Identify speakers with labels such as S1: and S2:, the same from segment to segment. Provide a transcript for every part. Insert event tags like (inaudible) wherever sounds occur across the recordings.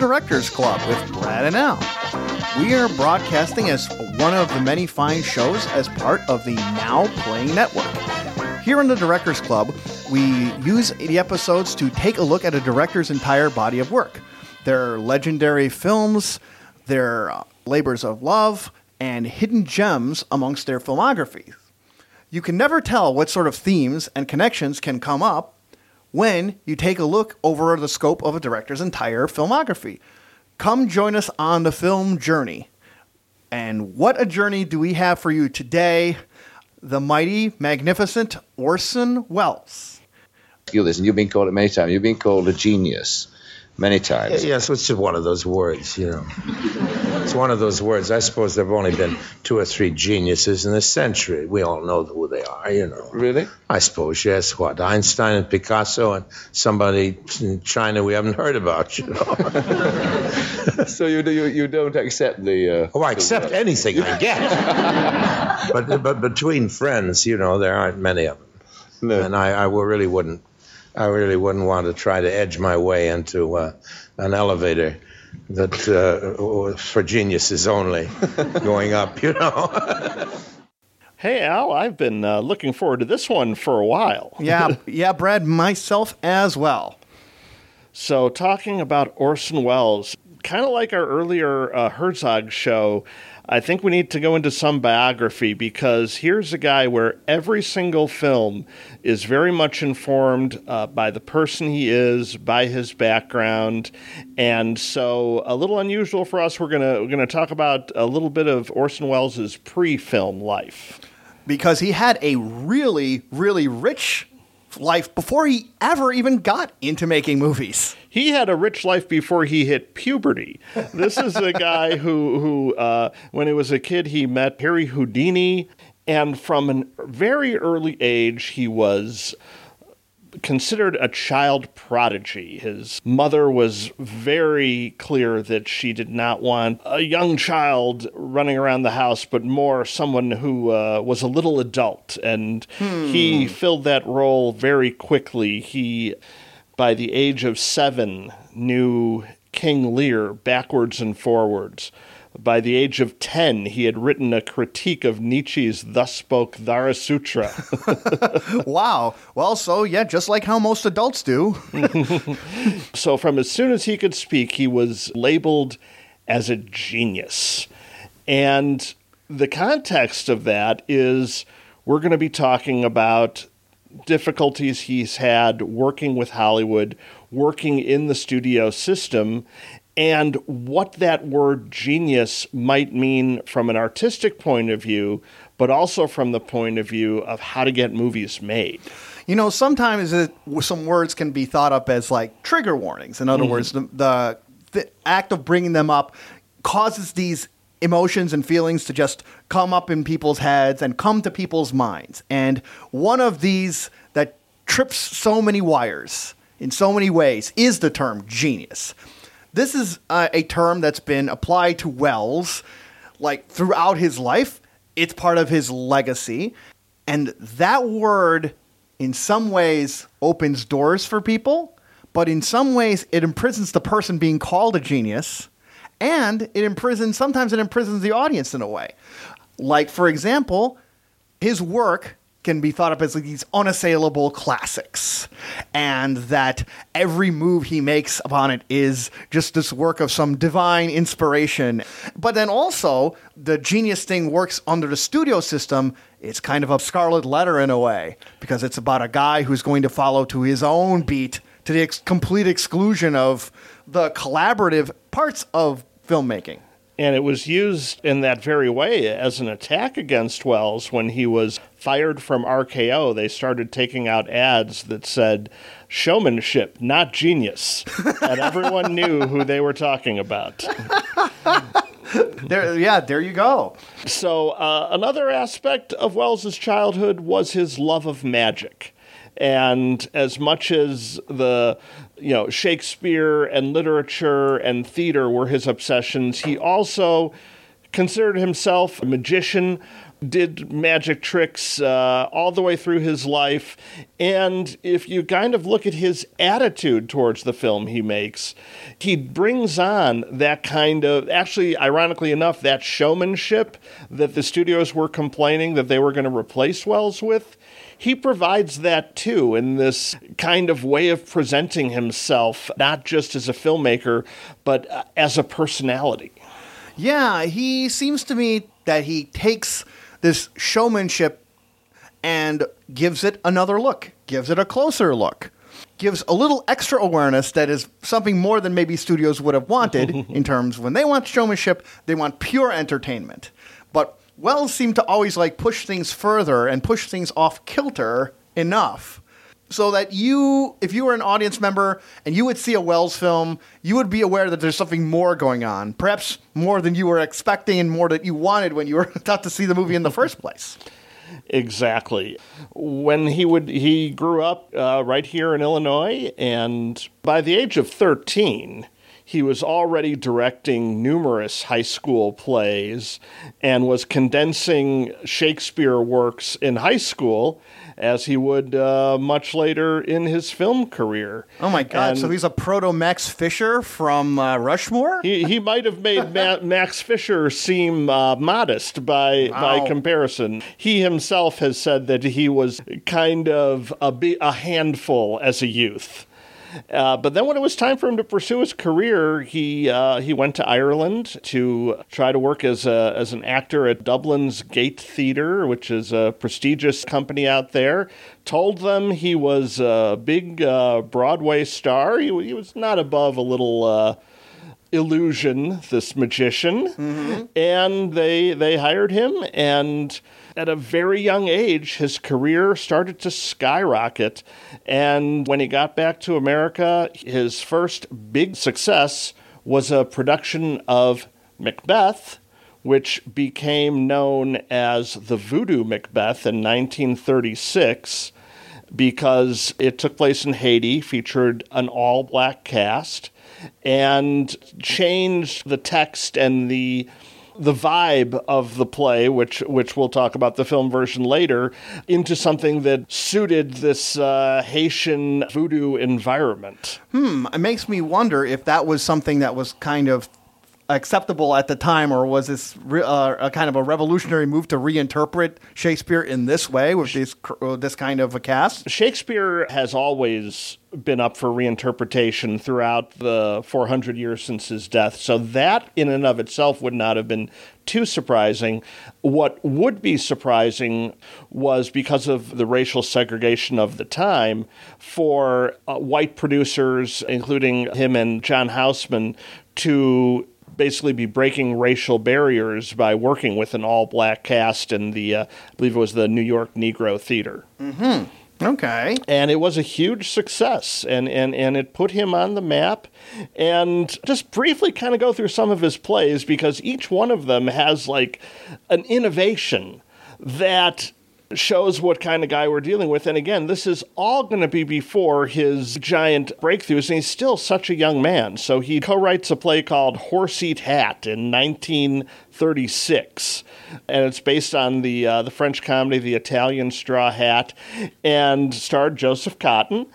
S1: Directors Club with Brad and Al. We are broadcasting as one of the many fine shows as part of the Now Playing Network. Here in the Directors Club, we use the episodes to take a look at a director's entire body of work. Their legendary films, their uh, labors of love, and hidden gems amongst their filmography. You can never tell what sort of themes and connections can come up when you take a look over the scope of a director's entire filmography. Come join us on the film journey. And what a journey do we have for you today? The mighty, magnificent Orson Welles.
S2: You listen, you've been called it many times. You've been called a genius many times.
S3: Yes, it's just one of those words, you know. It's one of those words. I suppose there have only been two or three geniuses in a century. We all know who they are, you know.
S2: Really?
S3: I suppose, yes. What? Einstein and Picasso and somebody in China we haven't heard about, you know. (laughs)
S2: so you, you, you don't accept the. Uh,
S3: oh, I accept anything I get. but, but between friends, you know, there aren't many of them. No. And I, I really wouldn't I really wouldn't want to try to edge my way into uh, an elevator that uh, for geniuses only (laughs) going up, you know. (laughs)
S4: hey, Al, I've been uh, looking forward to this one for a while.
S1: yeah, (laughs) yeah, Brad, myself as well.
S4: So, talking about Orson Welles, kind of like our earlier uh, Herzog show, I think we need to go into some biography because here's a guy where every single film is very much informed uh, by the person he is, by his background, and so a little unusual for us. We're gonna we're gonna talk about a little bit of Orson Welles' pre-film life
S1: because he had a really really rich life before he ever even got into making movies.
S4: He had a rich life before he hit puberty. This is a guy (laughs) who, who uh, when he was a kid, he met Harry Houdini, and from a very early age, he was considered a child prodigy. His mother was very clear that she did not want a young child running around the house, but more someone who uh, was a little adult. And hmm. he filled that role very quickly. He, by the age of seven, knew King Lear backwards and forwards. By the age of 10, he had written a critique of Nietzsche's Thus Spoke Zarathustra. (laughs)
S1: wow. Well, so yeah, just like how most adults do. (laughs)
S4: so, from as soon as he could speak, he was labeled as a genius. And the context of that is we're going to be talking about difficulties he's had working with Hollywood, working in the studio system, and what that word genius might mean from an artistic point of view, but also from the point of view of how to get movies made.
S1: You know, sometimes it, some words can be thought up as like trigger warnings. In other mm-hmm. words, the, the, the act of bringing them up causes these emotions and feelings to just come up in people's heads and come to people's minds. And one of these that trips so many wires in so many ways is the term genius. This is uh, a term that's been applied to Welles like throughout his life. It's part of his legacy. And that word, in some ways, opens doors for people, but in some ways, it imprisons the person being called a genius, and it imprisons, sometimes it imprisons the audience in a way. Like, for example, his work can be thought of as like these unassailable classics, and that every move he makes upon it is just this work of some divine inspiration. But then also, the genius thing works under the studio system. It's kind of a scarlet letter in a way, because it's about a guy who's going to follow to his own beat to the ex- complete exclusion of the collaborative parts of filmmaking.
S4: And it was used in that very way as an attack against Welles when he was fired from RKO. They started taking out ads that said, showmanship, not genius. (laughs) and everyone knew who they were talking about.
S1: there, yeah, there you go.
S4: So, uh, another aspect of Welles's childhood was his love of magic. And as much as the you know Shakespeare and literature and theater were his obsessions, he also considered himself a magician, did magic tricks uh, all the way through his life. And if you kind of look at his attitude towards the film he makes, he brings on that kind of, actually, ironically enough, that showmanship that the studios were complaining that they were going to replace Welles with. He provides that too in this kind of way of presenting himself, not just as a filmmaker, but uh, as a personality.
S1: Yeah, he seems to me that he takes this showmanship and gives it another look, gives it a closer look, gives a little extra awareness that is something more than maybe studios would have wanted (laughs) in terms when they want showmanship, they want pure entertainment. But Welles seemed to always like push things further and push things off kilter enough so that you, if you were an audience member and you would see a Welles film, you would be aware that there's something more going on, perhaps more than you were expecting and more that you wanted when you were (laughs) about to see the movie in the first place.
S4: Exactly. When he would he grew up uh, right here in Illinois, and by the age of thirteen, he was already directing numerous high school plays and was condensing Shakespeare works in high school as he would uh, much later in his film career.
S1: Oh my God! And so he's a proto Max Fischer from uh, Rushmore.
S4: He he might have made Ma- (laughs) Max Fischer seem uh, modest by wow. by comparison. He himself has said that he was kind of a, a handful as a youth. Uh, but then when it was time for him to pursue his career, he uh, he went to Ireland to try to work as a, as an actor at Dublin's Gate Theatre, which is a prestigious company out there. Told them he was a big uh, Broadway star. He, he, was not above a little uh, illusion, this magician, mm-hmm. and they they hired him and at a very young age, his career started to skyrocket. And when he got back to America, his first big success was a production of Macbeth, which became known as the Voodoo Macbeth in 1936 because it took place in Haiti, featured an all black cast, and changed the text and the the vibe of the play, which which we'll talk about the film version later, into something that suited this uh, Haitian voodoo environment.
S1: Hmm. It makes me wonder if that was something that was kind of acceptable at the time, or was this re- uh, a kind of a revolutionary move to reinterpret Shakespeare in this way with this uh, this kind of a cast?
S4: Shakespeare has always been up for reinterpretation throughout the 400 years since his death, so that in and of itself would not have been too surprising. What would be surprising was because of the racial segregation of the time for uh, white producers, including him and John Houseman, to basically be breaking racial barriers by working with an all black cast in the, uh, I believe it was the New York Negro Theater.
S1: Mm-hmm. Okay.
S4: And it was a huge success, and, and, and it put him on the map. And just briefly kind of go through some of his plays because each one of them has like an innovation that shows what kind of guy we're dealing with. And again, this is all going to be before his giant breakthroughs, and he's still such a young man. So he co writes a play called Horse Eat Hat in 1936. And it's based on the, uh, the French comedy The Italian Straw Hat and starred Joseph Cotten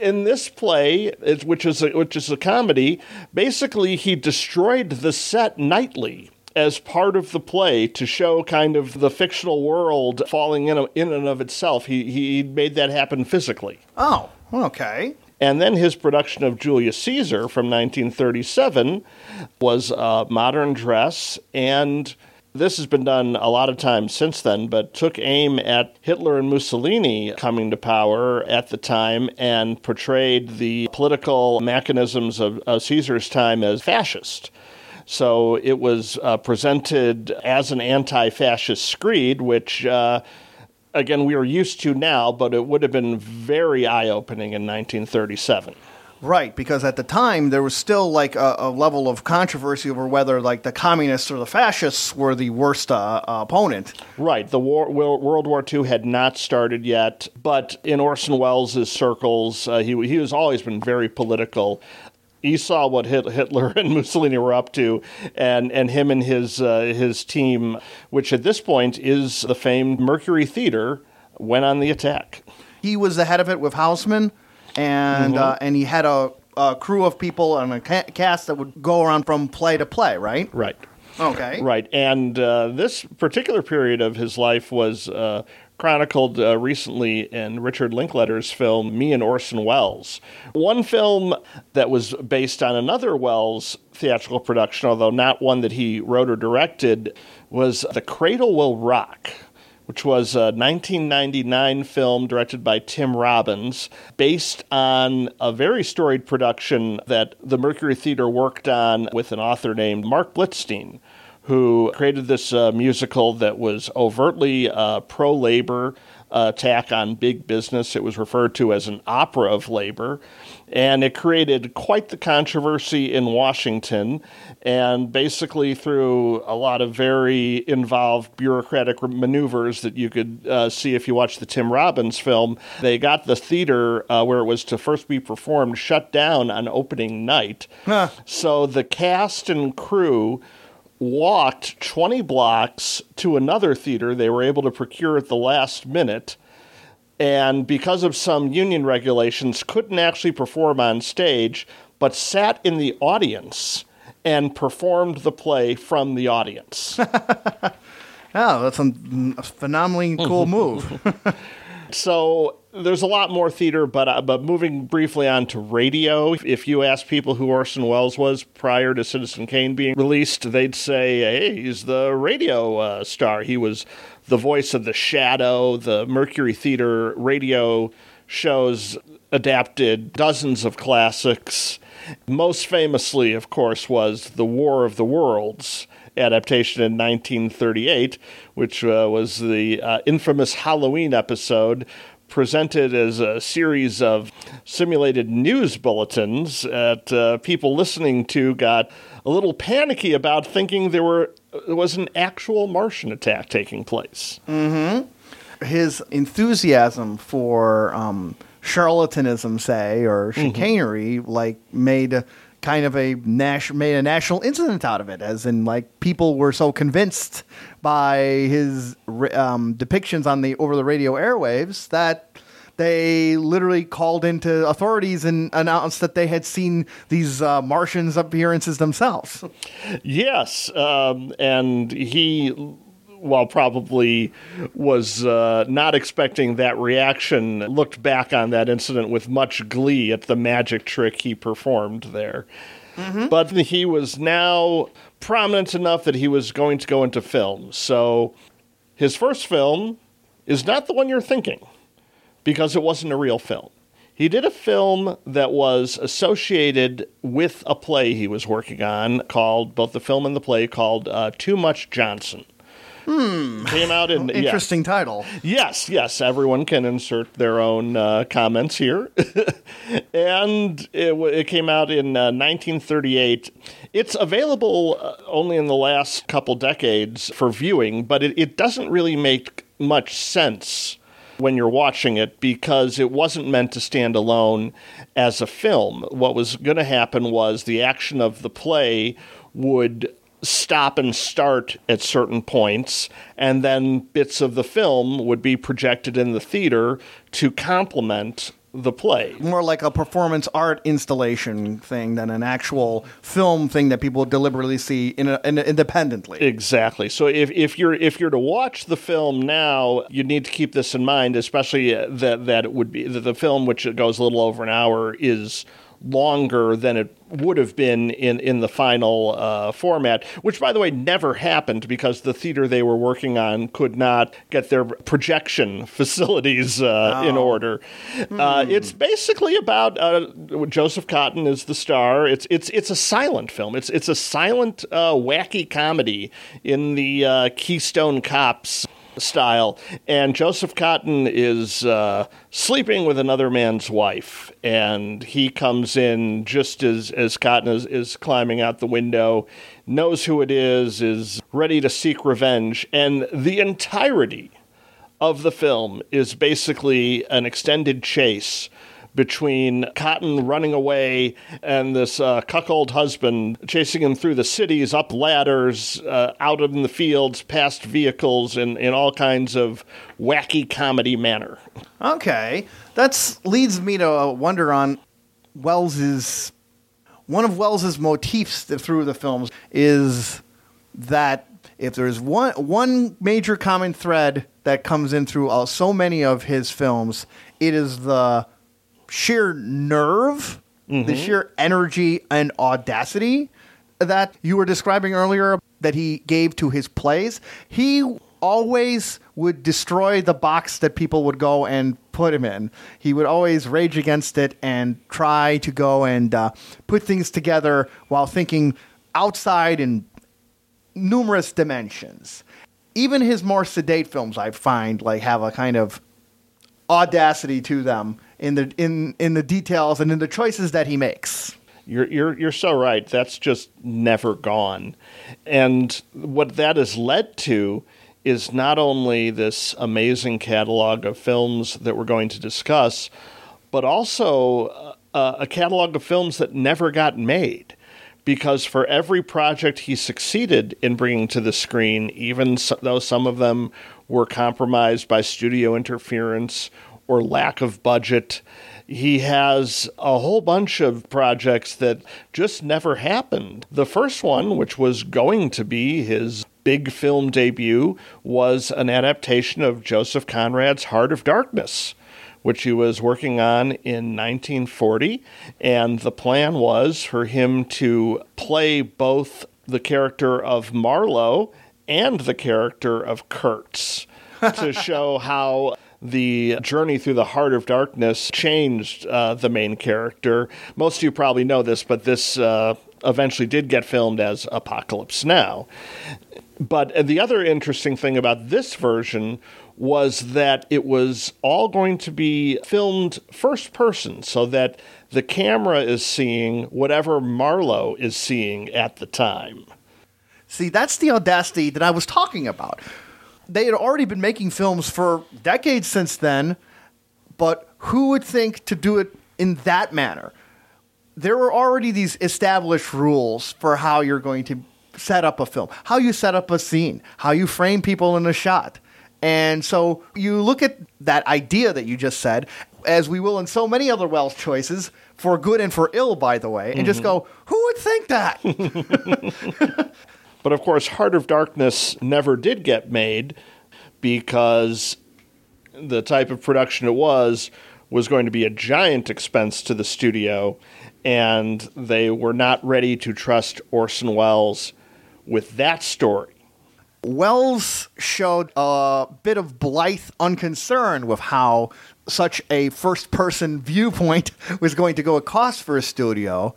S4: in this play, which is a, which is a comedy, basically he destroyed the set nightly as part of the play to show kind of the fictional world falling in, in and of itself. He, he made that happen physically.
S1: Oh, okay.
S4: And then his production of Julius Caesar from 1937 was a modern dress, and this has been done a lot of times since then, but took aim at Hitler and Mussolini coming to power at the time and portrayed the political mechanisms of, of Caesar's time as fascist. So it was uh, presented as an anti fascist screed, which. Uh, again, we are used to now, but it would have been very eye opening in 1937.
S1: Right, because at the time there was still like a, a, level of controversy over whether like the communists or the fascists were the worst uh, uh, opponent.
S4: Right, the war, World War II had not started yet, but in Orson Welles' circles, uh, he he has always been very political he saw what Hitler (laughs) and Mussolini were up to, and and him and his uh, his team, which at this point is the famed Mercury Theater, went on the attack.
S1: He was the head of it with Houseman, and
S4: Mm-hmm.
S1: uh, and he had a, a crew of people and a cast that would go around from play to play, right?
S4: Right.
S1: Okay.
S4: Right, and uh, this particular period of his life was uh, chronicled uh, recently in Richard Linklater's film Me and Orson Welles. One film that was based on another Welles theatrical production, although not one that he wrote or directed, was The Cradle Will Rock. Which was a 1999 film directed by Tim Robbins, based on a very storied production that the Mercury Theater worked on with an author named Marc Blitzstein who created this uh, musical that was overtly uh, pro labor uh, attack on big business. It was referred to as an opera of labor. And it created quite the controversy in Washington. And basically, through a lot of very involved bureaucratic maneuvers that you could uh, see if you watch the Tim Robbins film, they got the theater uh, where it was to first be performed shut down on opening night.
S1: Huh.
S4: So the cast and crew walked 20 blocks to another theater they were able to procure at the last minute. And because of some union regulations couldn't actually perform on stage but sat in the audience and performed the play from the audience. (laughs)
S1: Oh, that's a, a phenomenally cool mm-hmm. move. (laughs)
S4: So there's a lot more theater, but uh, but moving briefly on to radio. If you ask people who Orson Welles was prior to Citizen Kane being released, they'd say, "Hey, he's the radio uh, star. He was the voice of the Shadow, the Mercury Theater radio shows." Adapted dozens of classics. Most famously, of course, was The War of the Worlds, adaptation in 1938, which uh, was the uh, infamous Halloween episode presented as a series of simulated news bulletins that uh, people listening to got a little panicky about thinking there were there was an actual Martian attack taking place.
S1: His enthusiasm for um, charlatanism, say, or chicanery, like made kind of a nas- made a national incident out of it, as in like people were so convinced by his um, depictions on the over the radio airwaves that they literally called into authorities and announced that they had seen these uh, Martians appearances themselves.
S4: Yes, um, and he, while probably was uh, not expecting that reaction, looked back on that incident with much glee at the magic trick he performed there. But he was now prominent enough that he was going to go into film. So his first film is not the one you're thinking because it wasn't a real film. He did a film that was associated with a play he was working on called, both the film and the play, called uh, Too Much Johnson. Hmm. Came out in. yeah.
S1: Interesting title.
S4: Yes, yes. Everyone can insert their own uh, comments here. (laughs) and it, it came out in uh, 1938. It's available uh, only in the last couple decades for viewing, but it, it doesn't really make much sense when you're watching it because it wasn't meant to stand alone as a film. What was going to happen was the action of the play would stop and start at certain points, and then bits of the film would be projected in the theater to complement the play.
S1: more like a performance art installation thing than an actual film thing that people deliberately see in, a, in independently.
S4: Exactly. So if, if you're if you're to watch the film now, you need to keep this in mind, especially uh, that that it would be that the film, which goes a little over an hour, is longer than it would have been in in the final uh, format. Which, by the way, never happened because the theater they were working on could not get their projection (laughs) facilities uh, in order. Uh, it's basically about uh, Joseph Cotten is the star. It's it's it's a silent film. It's it's a silent uh, wacky comedy in the uh, Keystone Cops style. And Joseph Cotten is uh, sleeping with another man's wife, and he comes in just as as Cotten is, is climbing out the window, knows who it is, is ready to seek revenge, and the entirety of the film is basically an extended chase between Cotten running away and this uh, cuckold husband chasing him through the cities, up ladders, uh, out in the fields, past vehicles, in, in all kinds of wacky comedy manner.
S1: Okay, that leads me to wonder on Welles's one of Welles's motifs through the films is that if there's one one major common thread that comes in through all, so many of his films, it is the sheer nerve, mm-hmm. the sheer energy and audacity that you were describing earlier that he gave to his plays. He always would destroy the box that people would go and put him in. He would always rage against it and try to go and uh, put things together while thinking outside in numerous dimensions. Even his more sedate films, I find, like have a kind of audacity to them in the in in the details and in the choices that he makes.
S4: You're you're you're so right. That's just never gone. And what that has led to is not only this amazing catalog of films that we're going to discuss, but also uh, a catalog of films that never got made. Because for every project he succeeded in bringing to the screen, even so, though some of them were compromised by studio interference or lack of budget, he has a whole bunch of projects that just never happened. The first one, which was going to be his big film debut was an adaptation of Joseph Conrad's Heart of Darkness, which he was working on in 1940. And the plan was for him to play both the character of Marlowe and the character of Kurtz (laughs) to show how the journey through the heart of darkness changed uh, the main character. Most of you probably know this, but this uh, eventually did get filmed as Apocalypse Now. But the other interesting thing about this version was that it was all going to be filmed first person so that the camera is seeing whatever Marlowe is seeing at the time.
S1: See, that's the audacity that I was talking about. They had already been making films for decades since then, but who would think to do it in that manner? There were already these established rules for how you're going to set up a film, how you set up a scene, how you frame people in a shot. And so you look at that idea that you just said, as we will in so many other Welles choices, for good and for ill, by the way, and mm-hmm. just go, who would think that? (laughs) (laughs)
S4: but of course, Heart of Darkness never did get made because the type of production it was was going to be a giant expense to the studio, and they were not ready to trust Orson Welles with that story.
S1: Welles showed a bit of blithe unconcern with how such a first person viewpoint (laughs) was going to go at cost for a studio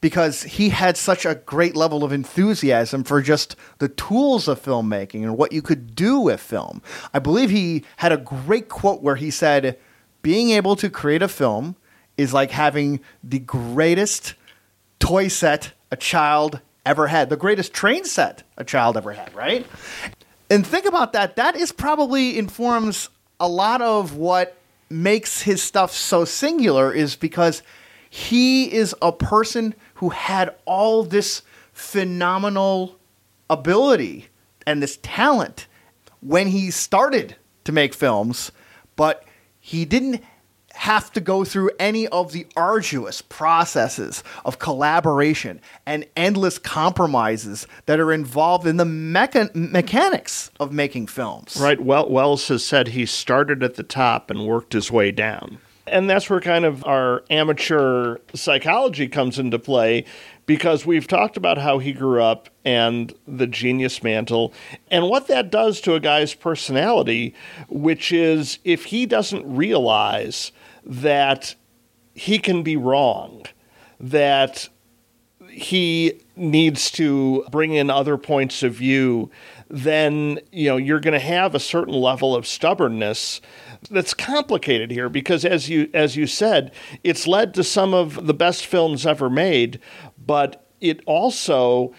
S1: because he had such a great level of enthusiasm for just the tools of filmmaking and what you could do with film. I believe he had a great quote where he said, Being able to create a film is like having the greatest toy set a child ever had, the greatest train set a child ever had, right? And think about that. That is probably informs a lot of what makes his stuff so singular is because he is a person who had all this phenomenal ability and this talent when he started to make films, but he didn't have to go through any of the arduous processes of collaboration and endless compromises that are involved in the mecha- mechanics of making films.
S4: Right. Well, Welles has said he started at the top and worked his way down. And that's where kind of our amateur psychology comes into play because we've talked about how he grew up and the genius mantle and what that does to a guy's personality, which is if he doesn't realize that he can be wrong, that he needs to bring in other points of view, then you know you're going to have a certain level of stubbornness that's complicated here because as you as you said, it's led to some of the best films ever made, but it also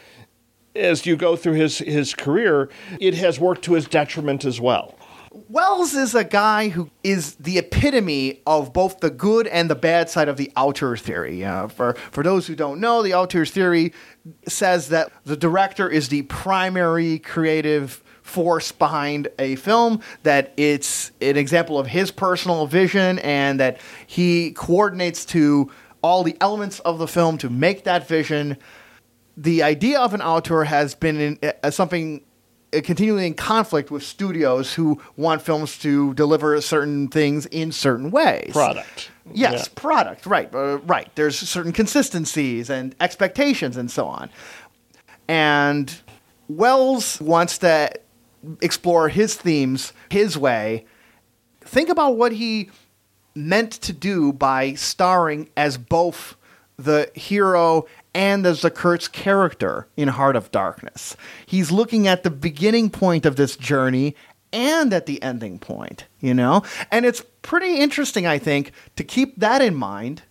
S4: as you go through his his career, it has worked to his detriment as well.
S1: Welles is a guy who is the epitome of both the good and the bad side of the auteur theory. Uh, for for those who don't know, the auteur theory says that the director is the primary creative force behind a film that it's an example of his personal vision and that he coordinates to all the elements of the film to make that vision the idea of an auteur has been in, uh, something uh, continually in conflict with studios who want films to deliver certain things in certain ways.
S4: Product.
S1: Yes,
S4: Yeah.
S1: product. Right, uh, right. There's certain consistencies and expectations and so on. And Welles wants to explore his themes his way. Think about what he meant to do by starring as both the hero and as the Kurtz character in Heart of Darkness. He's looking at the beginning point of this journey and at the ending point, you know? And it's pretty interesting, I think, to keep that in mind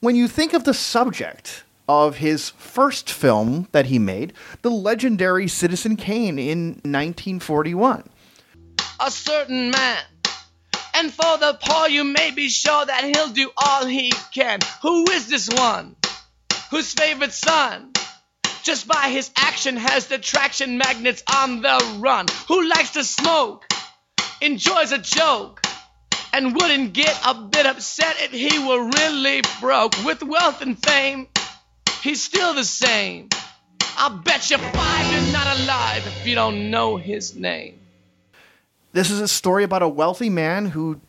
S1: when you think of the subject of his first film that he made, the legendary Citizen Kane in 1941.
S5: a certain man. And for the poor, you may be sure that he'll do all he can. Who is this one? Whose favorite son? Just by his action has the traction magnets on the run. Who likes to smoke? Enjoys a joke. And wouldn't get a bit upset if he were really broke. With wealth and fame, he's still the same. I'll bet you five you're not alive if you don't know his name.
S1: This is a story about a wealthy man who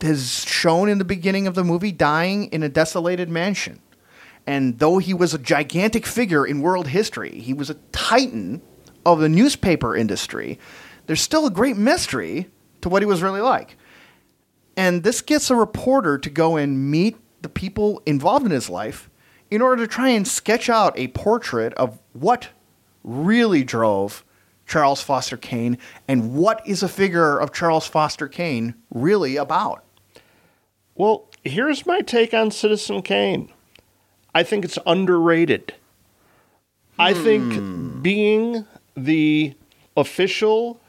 S1: is shown in the beginning of the movie dying in a desolated mansion. And though he was a gigantic figure in world history, he was a titan of the newspaper industry, there's still a great mystery to what he was really like. And this gets a reporter to go and meet the people involved in his life in order to try and sketch out a portrait of what really drove Charles Foster Kane and what is a figure of Charles Foster Kane really about.
S4: Well, here's my take on Citizen Kane. I think it's underrated. I think hmm. being the official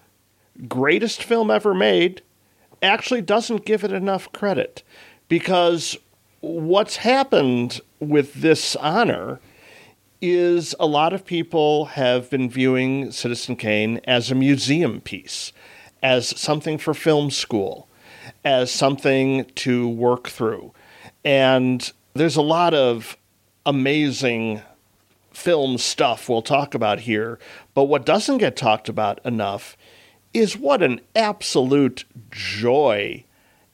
S4: greatest film ever made actually doesn't give it enough credit because what's happened with this honor is a lot of people have been viewing Citizen Kane as a museum piece, as something for film school, as something to work through. And there's a lot of amazing film stuff we'll talk about here, but what doesn't get talked about enough is what an absolute joy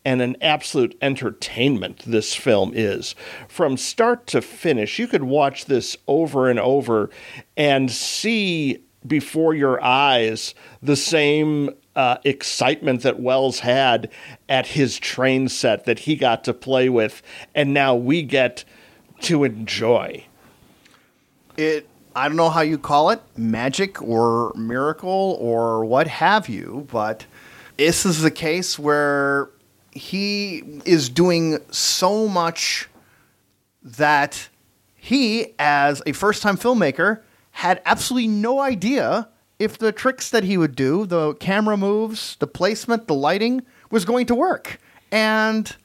S4: and an absolute entertainment this film is. From start to finish, you could watch this over and over and see before your eyes the same uh, excitement that Welles had at his train set that he got to play with, and now we get to enjoy.
S1: It I don't know how you call it, magic or miracle or what have you, but this is a case where he is doing so much that he, as a first time filmmaker, had absolutely no idea if the tricks that he would do, the camera moves, the placement, the lighting, was going to work. And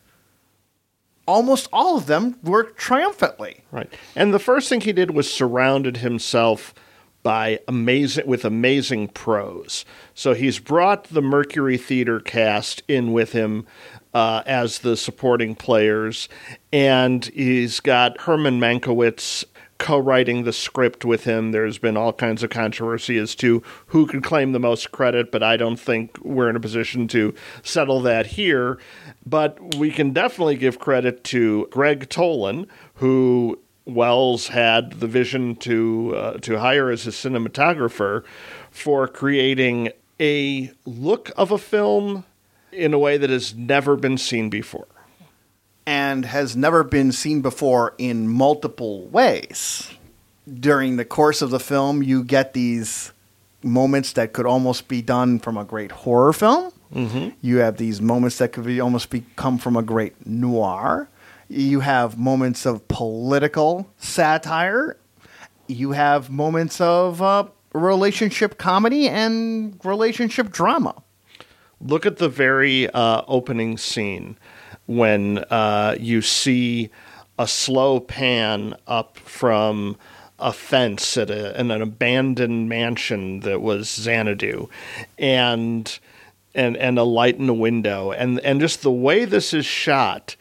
S1: almost all of them worked triumphantly.
S4: Right. And the first thing he did was surrounded himself by amazing with amazing pros. So he's brought the Mercury Theater cast in with him uh, as the supporting players, and he's got Herman Mankiewicz co-writing the script with him. There's been all kinds of controversy as to who could claim the most credit, but I don't think we're in a position to settle that here. But we can definitely give credit to Gregg Toland, who Welles had the vision to uh, to hire as his cinematographer for creating a look of a film in a way that has never been seen before.
S1: and has never been seen before in multiple ways. During the course of the film, you get these moments that could almost be done from a great horror film. Mm-hmm. You have these moments that could be almost be, come from a great noir. You have moments of political satire. You have moments of uh, relationship comedy and relationship drama.
S4: Look at the very uh, opening scene when uh, you see a slow pan up from a fence at a, an abandoned mansion that was Xanadu, and and and a light in the window, and and just the way this is shot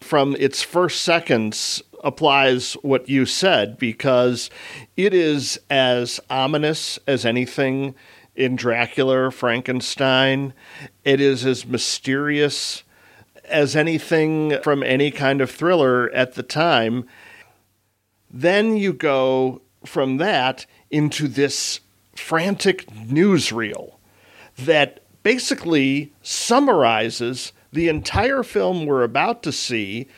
S4: from its first seconds applies what you said because it is as ominous as anything in Dracula or Frankenstein. It is as mysterious as anything from any kind of thriller at the time. Then you go from that into this frantic newsreel that basically summarizes the entire film we're about to see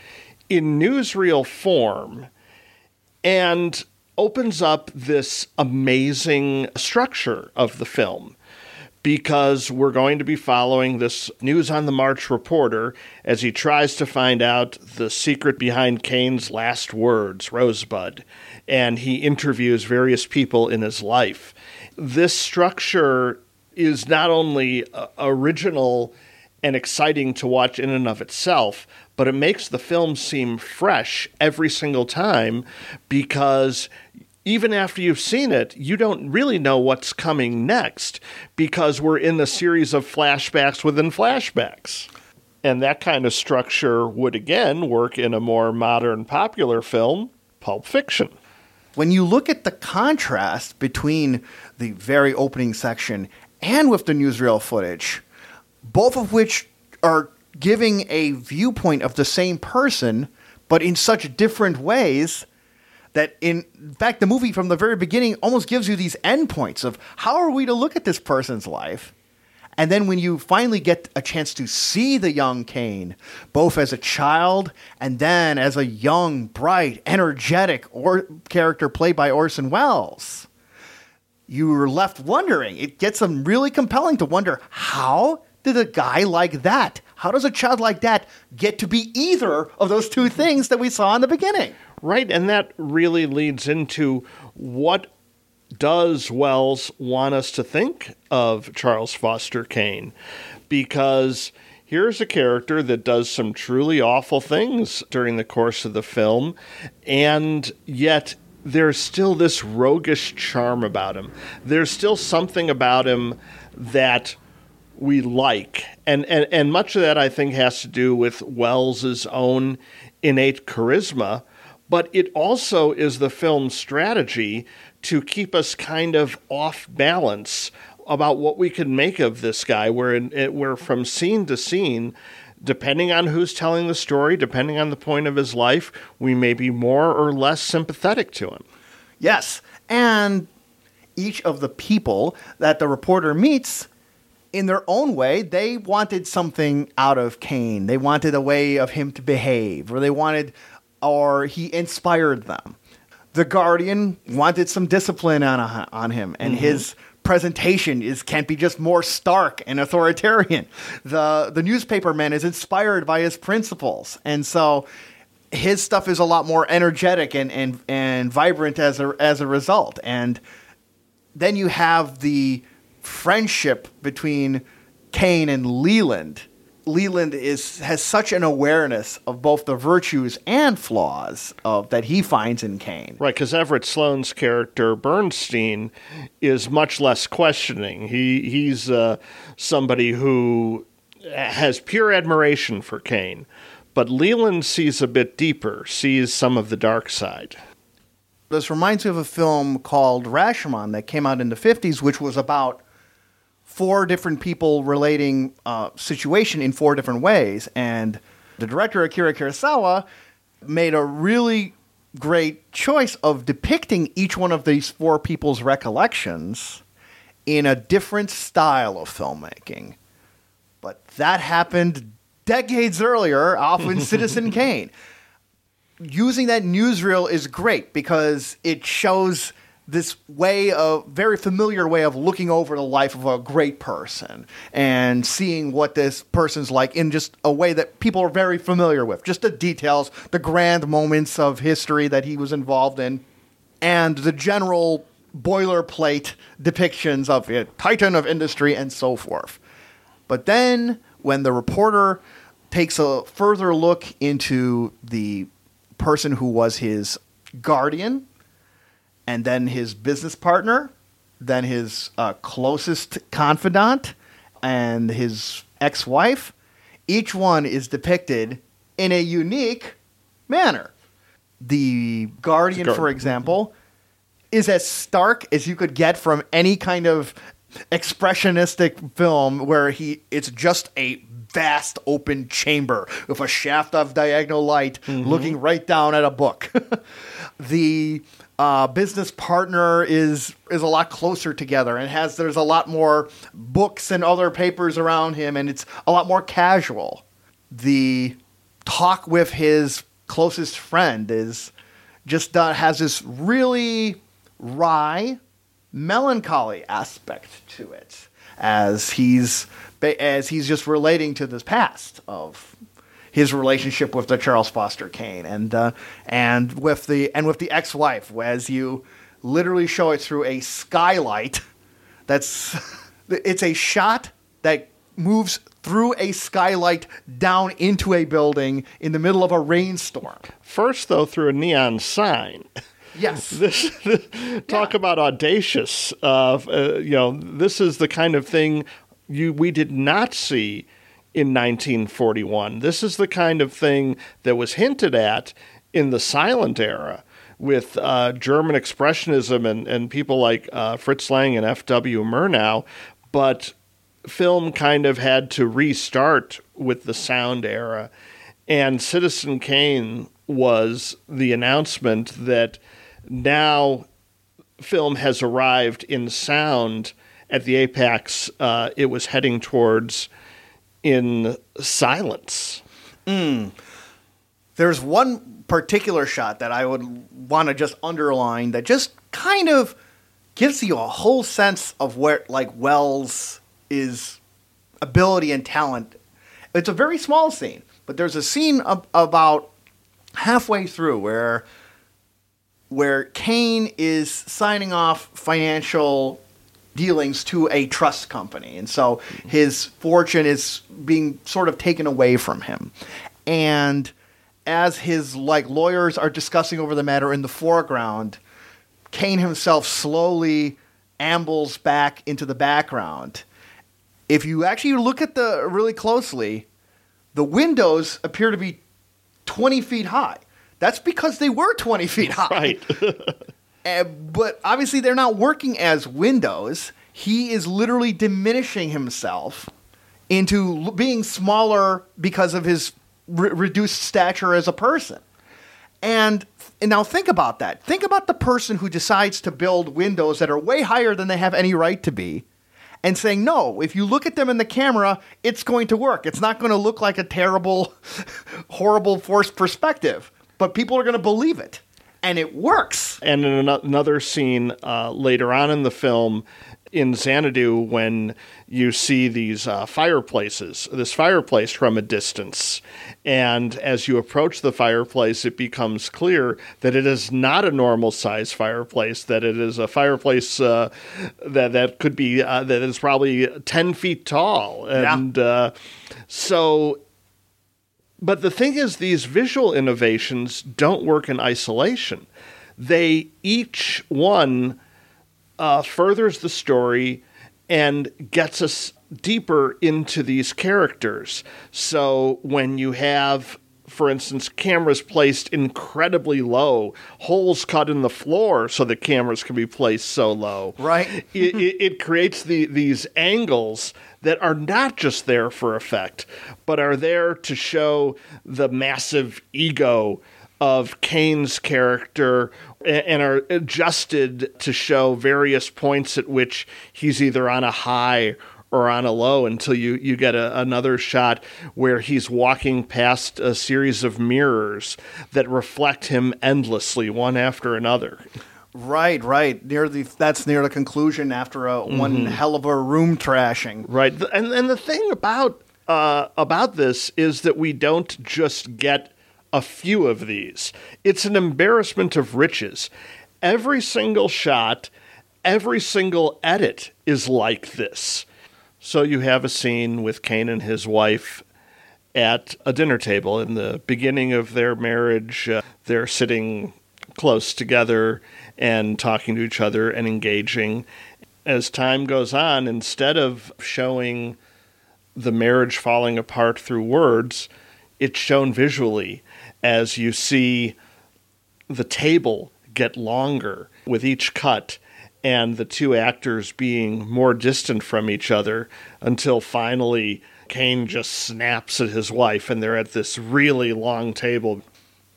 S4: in newsreel form and opens up this amazing structure of the film because we're going to be following this News on the March reporter as he tries to find out the secret behind Kane's last words, Rosebud, and he interviews various people in his life. This structure is not only uh, original and exciting to watch in and of itself, but it makes the film seem fresh every single time because even after you've seen it, you don't really know what's coming next because we're in a series of flashbacks within flashbacks. And that kind of structure would again work in a more modern popular film, Pulp Fiction.
S1: When you look at the contrast between the very opening section and with the newsreel footage, both of which are giving a viewpoint of the same person, but in such different ways that in, fact the movie from the very beginning almost gives you these endpoints of how are we to look at this person's life and then when you finally get a chance to see the young Kane, both as a child and then as a young, bright, energetic or- character played by Orson Welles, you are left wondering. It gets them really compelling to wonder how did a guy like that, how does a child like that get to be either of those two things that we saw in the beginning?
S4: Right, and that really leads into what does Welles want us to think of Charles Foster Kane? Because here's a character that does some truly awful things during the course of the film, and yet there's still this roguish charm about him. There's still something about him that we like. And, and, and much of that, I think, has to do with Welles's own innate charisma, but it also is the film's strategy to keep us kind of off balance about what we can make of this guy. Where, in, where from scene to scene, depending on who's telling the story, depending on the point of his life, we may be more or less sympathetic to him.
S1: Yes. And each of the people that the reporter meets, in their own way, they wanted something out of Kane. They wanted a way of him to behave, or they wanted, or he inspired them. The Guardian wanted some discipline on, on him, and mm-hmm. his presentation is can't be just more stark and authoritarian. The the newspaper man is inspired by his principles, and so his stuff is a lot more energetic and and, and vibrant as a as a result. And then you have the friendship between Kane and Leland Leland is has such an awareness of both the virtues and flaws of that he finds in Kane.
S4: Right, because Everett Sloane's character Bernstein is much less questioning. He he's uh, somebody who has pure admiration for Kane, but Leland sees a bit deeper, sees some of the dark side.
S1: This reminds me of a film called Rashomon that came out in the 50s, which was about four different people relating uh, situation in four different ways. And the director Akira Kurosawa made a really great choice of depicting each one of these four people's recollections in a different style of filmmaking. But that happened decades earlier, often (laughs) Citizen Kane. Using that newsreel is great because it shows this way of very familiar way of looking over the life of a great person and seeing what this person's like in just a way that people are very familiar with. Just the details the grand moments of history that he was involved in and the general boilerplate depictions of a titan of industry and so forth. But then when the reporter takes a further look into the person who was his guardian, and then his business partner, then his uh, closest confidant, and his ex wife, each one is depicted in a unique manner. The Guardian,
S4: Guard-
S1: for example, is as stark as you could get from any kind of expressionistic film where he it's just a vast open chamber with a shaft of diagonal light looking right down at a book. (laughs) the uh, business partner is is a lot closer together and has there's a lot more books and other papers around him and it's a lot more casual. The talk with his closest friend is just uh, has this really wry, melancholy aspect to it, as he's as he's just relating to this past of his relationship with the Charles Foster Kane and uh, and with the and with the ex-wife, as you literally show it through a skylight. That's it's a shot that moves through a skylight down into a building in the middle of a rainstorm.
S4: First, though, through a neon sign.
S1: Yes. (laughs)
S4: This, talk about audacious. Uh, uh, you know, this is the kind of thing you we did not see in 1941. This is the kind of thing that was hinted at in the silent era with uh, German expressionism and, and people like uh, Fritz Lang and F.W. Murnau, but film kind of had to restart with the sound era. And Citizen Kane was the announcement that now film has arrived in sound at the apex uh, it was heading towards in silence. Hmm.
S1: There's one particular shot that I would want to just underline that just kind of gives you a whole sense of where like Welles' is ability and talent. It's a very small scene, but there's a scene ab- about halfway through where where Kane is signing off financial dealings to a trust company. And so his fortune is being sort of taken away from him. And as his like lawyers are discussing over the matter in the foreground, Kane himself slowly ambles back into the background. If you actually look at the really closely, the windows appear to be 20 feet high. That's because they were 20 feet (laughs) high.
S4: Right.
S1: Uh, but obviously, they're not working as windows. He is literally diminishing himself into l- being smaller because of his re- reduced stature as a person. And, and now think about that. Think about the person who decides to build windows that are way higher than they have any right to be and saying, no, if you look at them in the camera, it's going to work. It's not going to look like a terrible, (laughs) horrible forced perspective, but people are going to believe it. And it works.
S4: and in another scene uh, later on in the film in Xanadu when you see these uh, fireplaces, this fireplace from a distance. And as you approach the fireplace, it becomes clear that it is not a normal size fireplace, that it is a fireplace uh, that, that could be, uh, that is probably 10 feet tall. And uh, so but the thing is, these visual innovations don't work in isolation. They each one uh, furthers the story and gets us deeper into these characters. So when you have, for instance, cameras placed incredibly low, holes cut in the floor so the cameras can be placed so low,
S1: Right.
S4: it, it, it creates the, these angles that are not just there for effect, but are there to show the massive ego of Kane's character and are adjusted to show various points at which he's either on a high or on a low until you, you get a, another shot where he's walking past a series of mirrors that reflect him endlessly, one after another.
S1: Right, right. Near the that's near the conclusion after a one hell of a room trashing.
S4: Right, and and the thing about uh, about this is that we don't just get a few of these. It's an embarrassment of riches. Every single shot, every single edit is like this. So you have a scene with Kane and his wife at a dinner table in the beginning of their marriage. Uh, they're sitting close together and talking to each other and engaging. As time goes on, instead of showing the marriage falling apart through words, it's shown visually as you see the table get longer with each cut and the two actors being more distant from each other until finally Kane just snaps at his wife and they're at this really long table.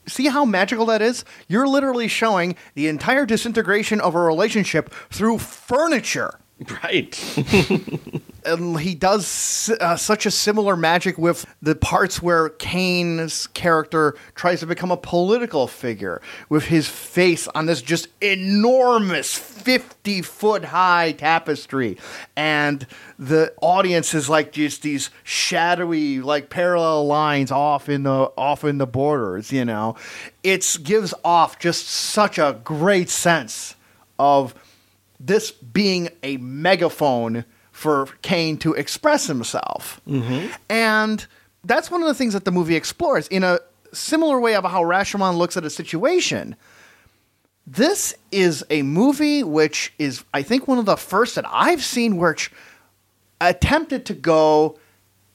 S1: See how magical that is? You're literally showing the entire disintegration of a relationship through furniture. (laughs)
S4: Right. (laughs)
S1: and he does uh, such a similar magic with the parts where Kane's character tries to become a political figure with his face on this just enormous 50 foot high tapestry and the audience is like just these shadowy like parallel lines off in the off in the borders you know it gives off just such a great sense of this being a megaphone for Kane to express himself.
S4: Mm-hmm.
S1: And that's one of the things that the movie explores in a similar way of how Rashomon looks at a situation. This is a movie which is, I think, one of the first that I've seen which attempted to go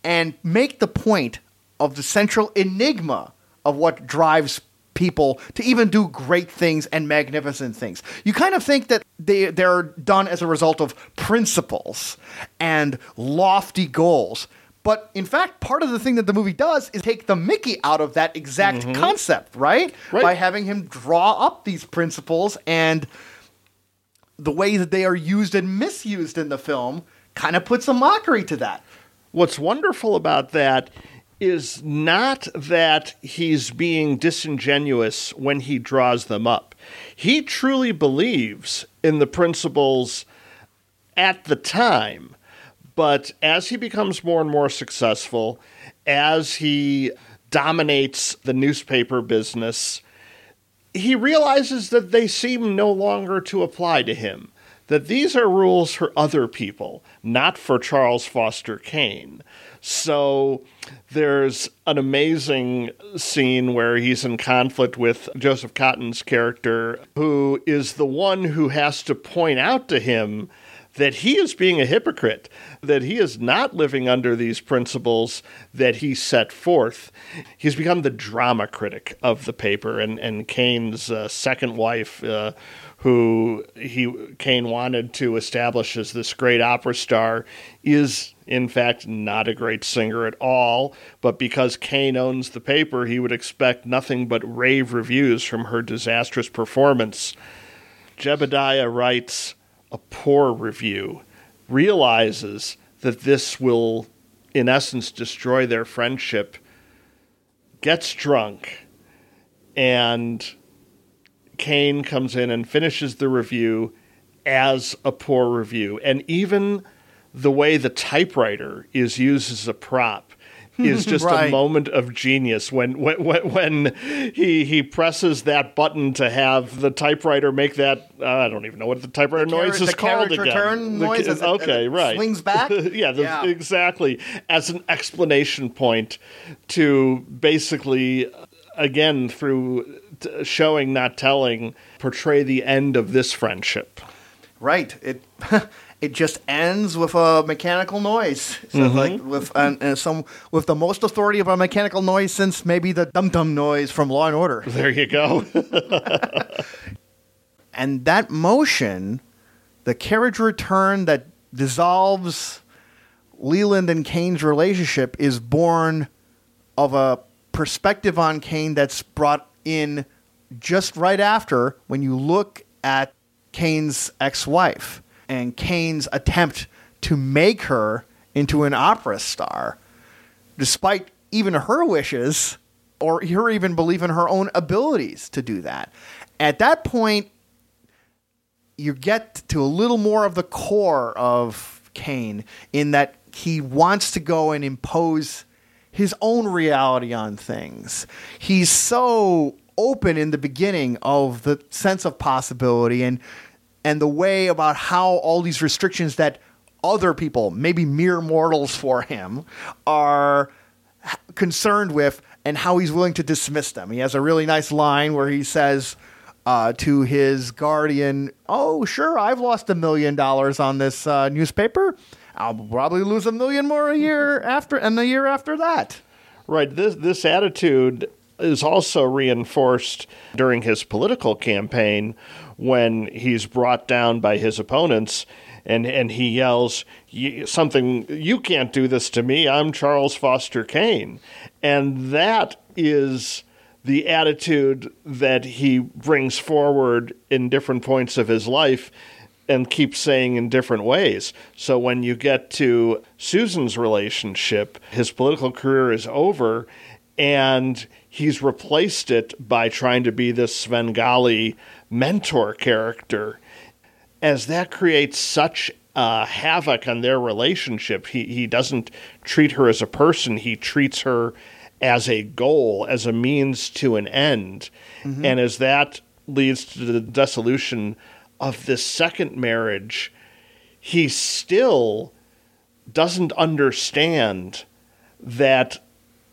S1: and make the point of the central enigma of what drives people to even do great things and magnificent things. You kind of think that they they're done as a result of principles and lofty goals. But in fact, part of the thing that the movie does is take the Mickey out of that exact mm-hmm. concept, right?
S4: right?
S1: By having him draw up these principles and the way that they are used and misused in the film kind of puts a mockery to that.
S4: What's wonderful about that is not that he's being disingenuous when he draws them up. He truly believes in the principles at the time, but as he becomes more and more successful, as he dominates the newspaper business, he realizes that they seem no longer to apply to him. That these are rules for other people, not for Charles Foster Kane. So there's an amazing scene where he's in conflict with Joseph Cotten's character, who is the one who has to point out to him that he is being a hypocrite, that he is not living under these principles that he set forth. He's become the drama critic of the paper, and, and Kane's uh, second wife. Uh, who he Kane wanted to establish as this great opera star, is in fact not a great singer at all. But because Kane owns the paper, he would expect nothing but rave reviews from her disastrous performance. Jedediah writes a poor review, realizes that this will, in essence, destroy their friendship, gets drunk, and Kane comes in and finishes the review as a poor review. And even the way the typewriter is used as a prop is (laughs) just right. a moment of genius when when when he he presses that button to have the typewriter make that uh, I don't even know what the typewriter
S1: the
S4: noise is called again.
S1: Return noise.
S4: The, okay,
S1: it,
S4: right.
S1: Swings back. (laughs)
S4: yeah, the,
S1: yeah,
S4: exactly. As an explanation point to basically again through showing not telling portray the end of this friendship.
S1: Right. It (laughs) it just ends with a mechanical noise. So mm-hmm. like with and some with the most authority of a mechanical noise since maybe the dum dum noise from Law and Order. (laughs)
S4: There you go. (laughs)
S1: and that motion, the carriage return that dissolves Leland and Kane's relationship is born of a perspective on Kane that's brought in just right after when you look at Kane's ex-wife and Kane's attempt to make her into an opera star, despite even her wishes or her even believe in her own abilities to do that. At that point, you get to a little more of the core of Kane in that he wants to go and impose his own reality on things. He's so open in the beginning of the sense of possibility and and the way about how all these restrictions that other people, maybe mere mortals for him, are concerned with and how he's willing to dismiss them. He has a really nice line where he says uh, to his guardian, Oh, sure, I've lost a million dollars on this uh, newspaper. I'll probably lose a million more a year after, and the year after that.
S4: Right. This this attitude is also reinforced during his political campaign when he's brought down by his opponents and and he yells "Y- something you can't do this to me I'm Charles Foster Kane and that is the attitude that he brings forward in different points of his life and keeps saying in different ways. So when you get to Susan's relationship, his political career is over and he's replaced it by trying to be this Svengali mentor character. As that creates such uh, havoc on their relationship, he, he doesn't treat her as a person, he treats her as a goal, as a means to an end. And as that leads to the dissolution of this second marriage, he still doesn't understand that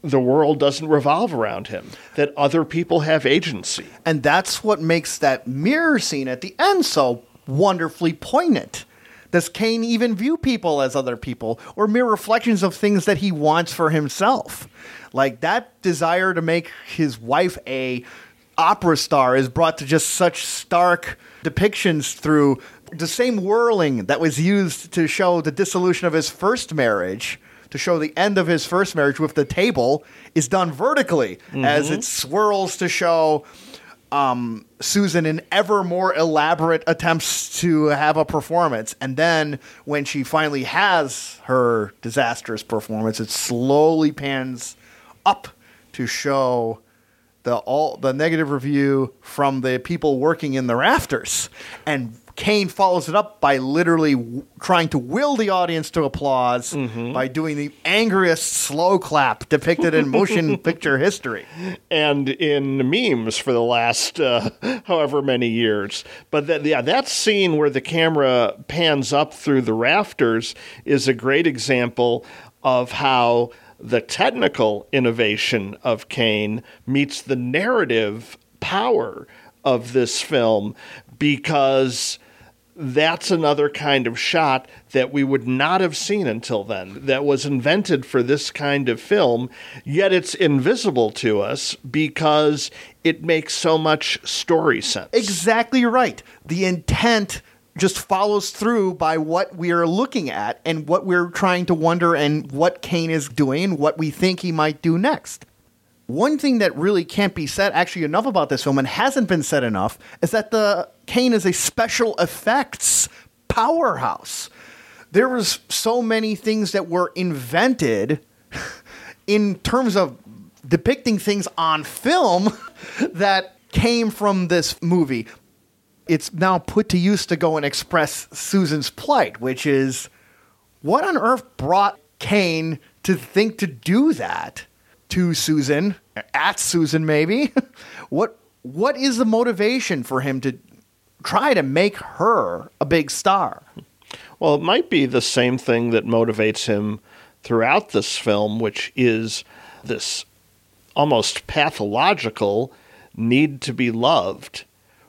S4: the world doesn't revolve around him, that other people have agency.
S1: And that's what makes that mirror scene at the end so wonderfully poignant. Does Kane even view people as other people or mere reflections of things that he wants for himself? Like that desire to make his wife a opera star is brought to just such stark depictions through the same whirling that was used to show the dissolution of his first marriage to show the end of his first marriage with the table is done vertically as it swirls to show um, Susan in ever more elaborate attempts to have a performance. And then when she finally has her disastrous performance, it slowly pans up to show the all the negative review from the people working in the rafters. And Kane follows it up by literally w- trying to will the audience to applause by doing the angriest slow clap depicted in motion (laughs) picture history.
S4: and in memes for the last uh, (laughs) however many years. But that, yeah, that scene where the camera pans up through the rafters is a great example of how the technical innovation of Kane meets the narrative power of this film because that's another kind of shot that we would not have seen until then, that was invented for this kind of film, yet it's invisible to us because it makes so much story sense.
S1: Exactly right. The intent just follows through by what we're looking at and what we're trying to wonder and what Kane is doing, what we think he might do next. One thing that really can't be said actually enough about this film and hasn't been said enough is that the Kane is a special effects powerhouse. There was so many things that were invented (laughs) in terms of depicting things on film (laughs) that came from this movie. It's now put to use to go and express Susan's plight, which is what on earth brought Kane to think to do that to Susan, at Susan maybe? (laughs) what what is the motivation for him to try to make her a big star?
S4: Well, it might be the same thing that motivates him throughout this film, which is this almost pathological need to be loved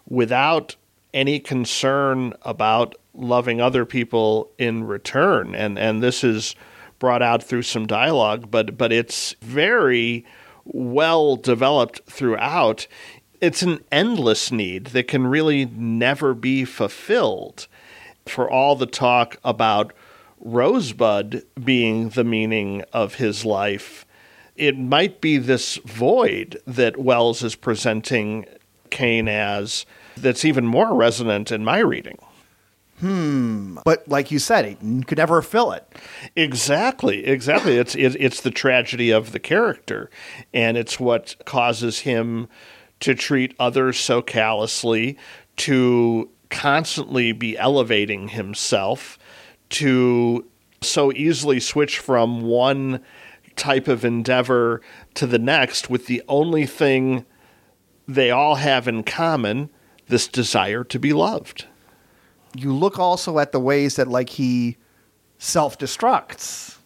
S4: without any concern about loving other people in return. And and this is brought out through some dialogue, but but it's very well developed throughout. It's an endless need that can really never be fulfilled. For all the talk about Rosebud being the meaning of his life, it might be this void that Welles is presenting Kane as that's even more resonant in my reading. Hmm.
S1: But like you said, he could never fill it.
S4: Exactly, exactly. It's it, it's the tragedy of the character, and it's what causes him to treat others so callously, to constantly be elevating himself, to so easily switch from one type of endeavor to the next with the only thing they all have in common this desire to be loved.
S1: You look also at the ways that like he self destructs.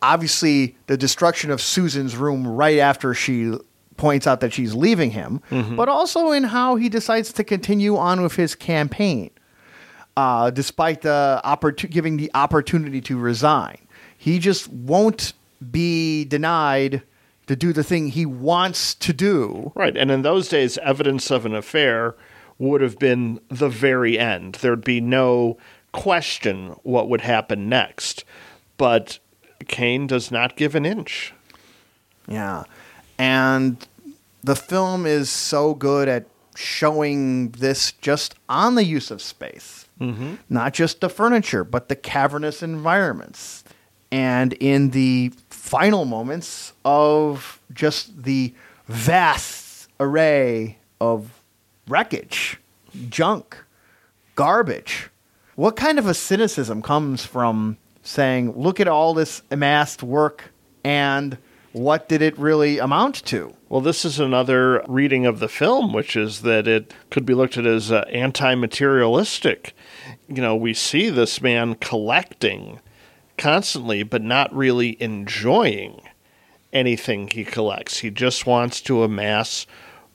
S1: Obviously, the destruction of Susan's room right after she points out that she's leaving him, but also in how he decides to continue on with his campaign, uh, despite the opportu- giving the opportunity to resign. He just won't be denied to do the thing he wants to do.
S4: Right. And in those days, evidence of an affair would have been the very end. There'd be no question what would happen next. But Kane does not give an inch.
S1: Yeah. And the film is so good at showing this just on the use of space. Mm-hmm. Not just the furniture, but the cavernous environments. And in the final moments of just the vast array of wreckage, junk, garbage. What kind of a cynicism comes from saying, look at all this amassed work and what did it really amount to?
S4: Well, this is another reading of the film, which is that it could be looked at as uh, anti materialistic. You know, we see this man collecting constantly, but not really enjoying anything he collects. He just wants to amass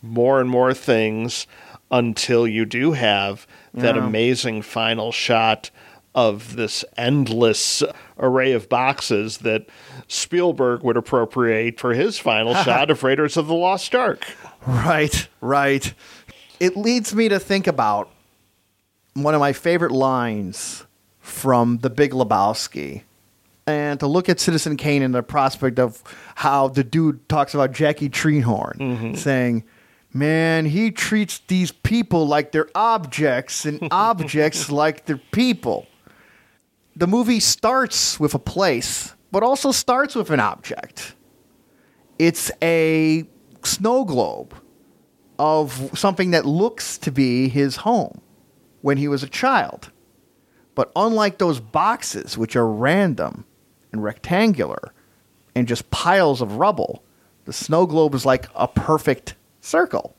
S4: more and more things until you do have that
S1: Yeah.
S4: amazing final shot of this endless array of boxes that Spielberg would appropriate for his final (laughs) shot of Raiders of the Lost Ark.
S1: Right, right. It leads me to think about one of my favorite lines from The Big Lebowski. And to look at Citizen Kane in the prospect of how the dude talks about Jackie Treehorn, mm-hmm. saying, Man, he treats these people like they're objects and (laughs) objects like they're people. The movie starts with a place, but also starts with an object. It's a snow globe of something that looks to be his home when he was a child. But unlike those boxes, which are random and rectangular and just piles of rubble, the snow globe is like a perfect circle.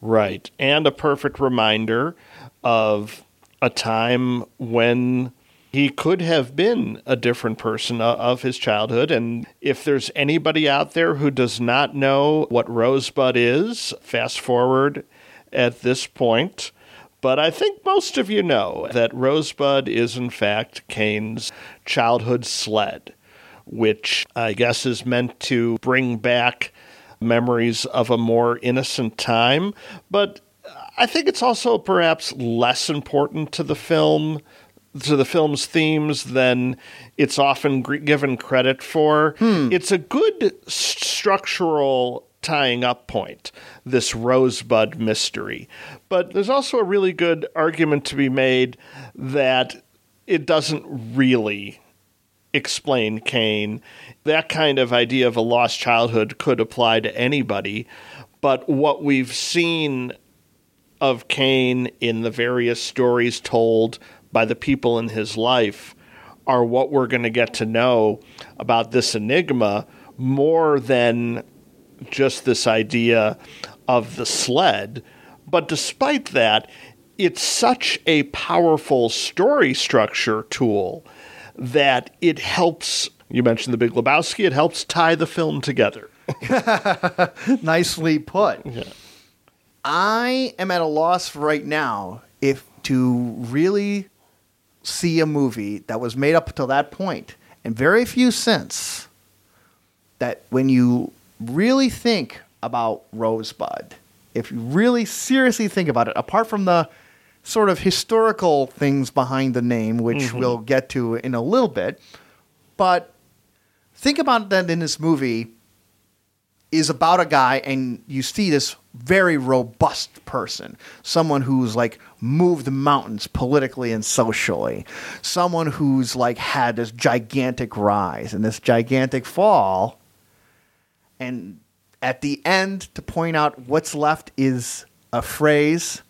S4: Right. And a perfect reminder of a time when he could have been a different person uh, of his childhood. And if there's anybody out there who does not know what Rosebud is, fast forward at this point. But I think most of you know that Rosebud is, in fact, Kane's childhood sled, which I guess is meant to bring back memories of a more innocent time. But I think it's also perhaps less important to the film, to the film's themes than it's often given credit for. Hmm. It's a good structural tying up point, this Rosebud mystery. But there's also a really good argument to be made that it doesn't really explain Kane. That kind of idea of a lost childhood could apply to anybody. But what we've seen of Kane in the various stories told by the people in his life are what we're going to get to know about this enigma more than just this idea of the sled. But despite that, it's such a powerful story structure tool that it helps. You mentioned the Big Lebowski, it helps tie the film together. (laughs)
S1: Nicely put. I am at a loss right now if to really see a movie that was made up until that point, and very few since, that when you really think about Rosebud, if you really seriously think about it, apart from the sort of historical things behind the name, which mm-hmm. we'll get to in a little bit, but think about that in this movie is about a guy and you see this very robust person. Someone who's like moved mountains politically and socially. Someone who's like had this gigantic rise and this gigantic fall. And at the end to point out what's left is a phrase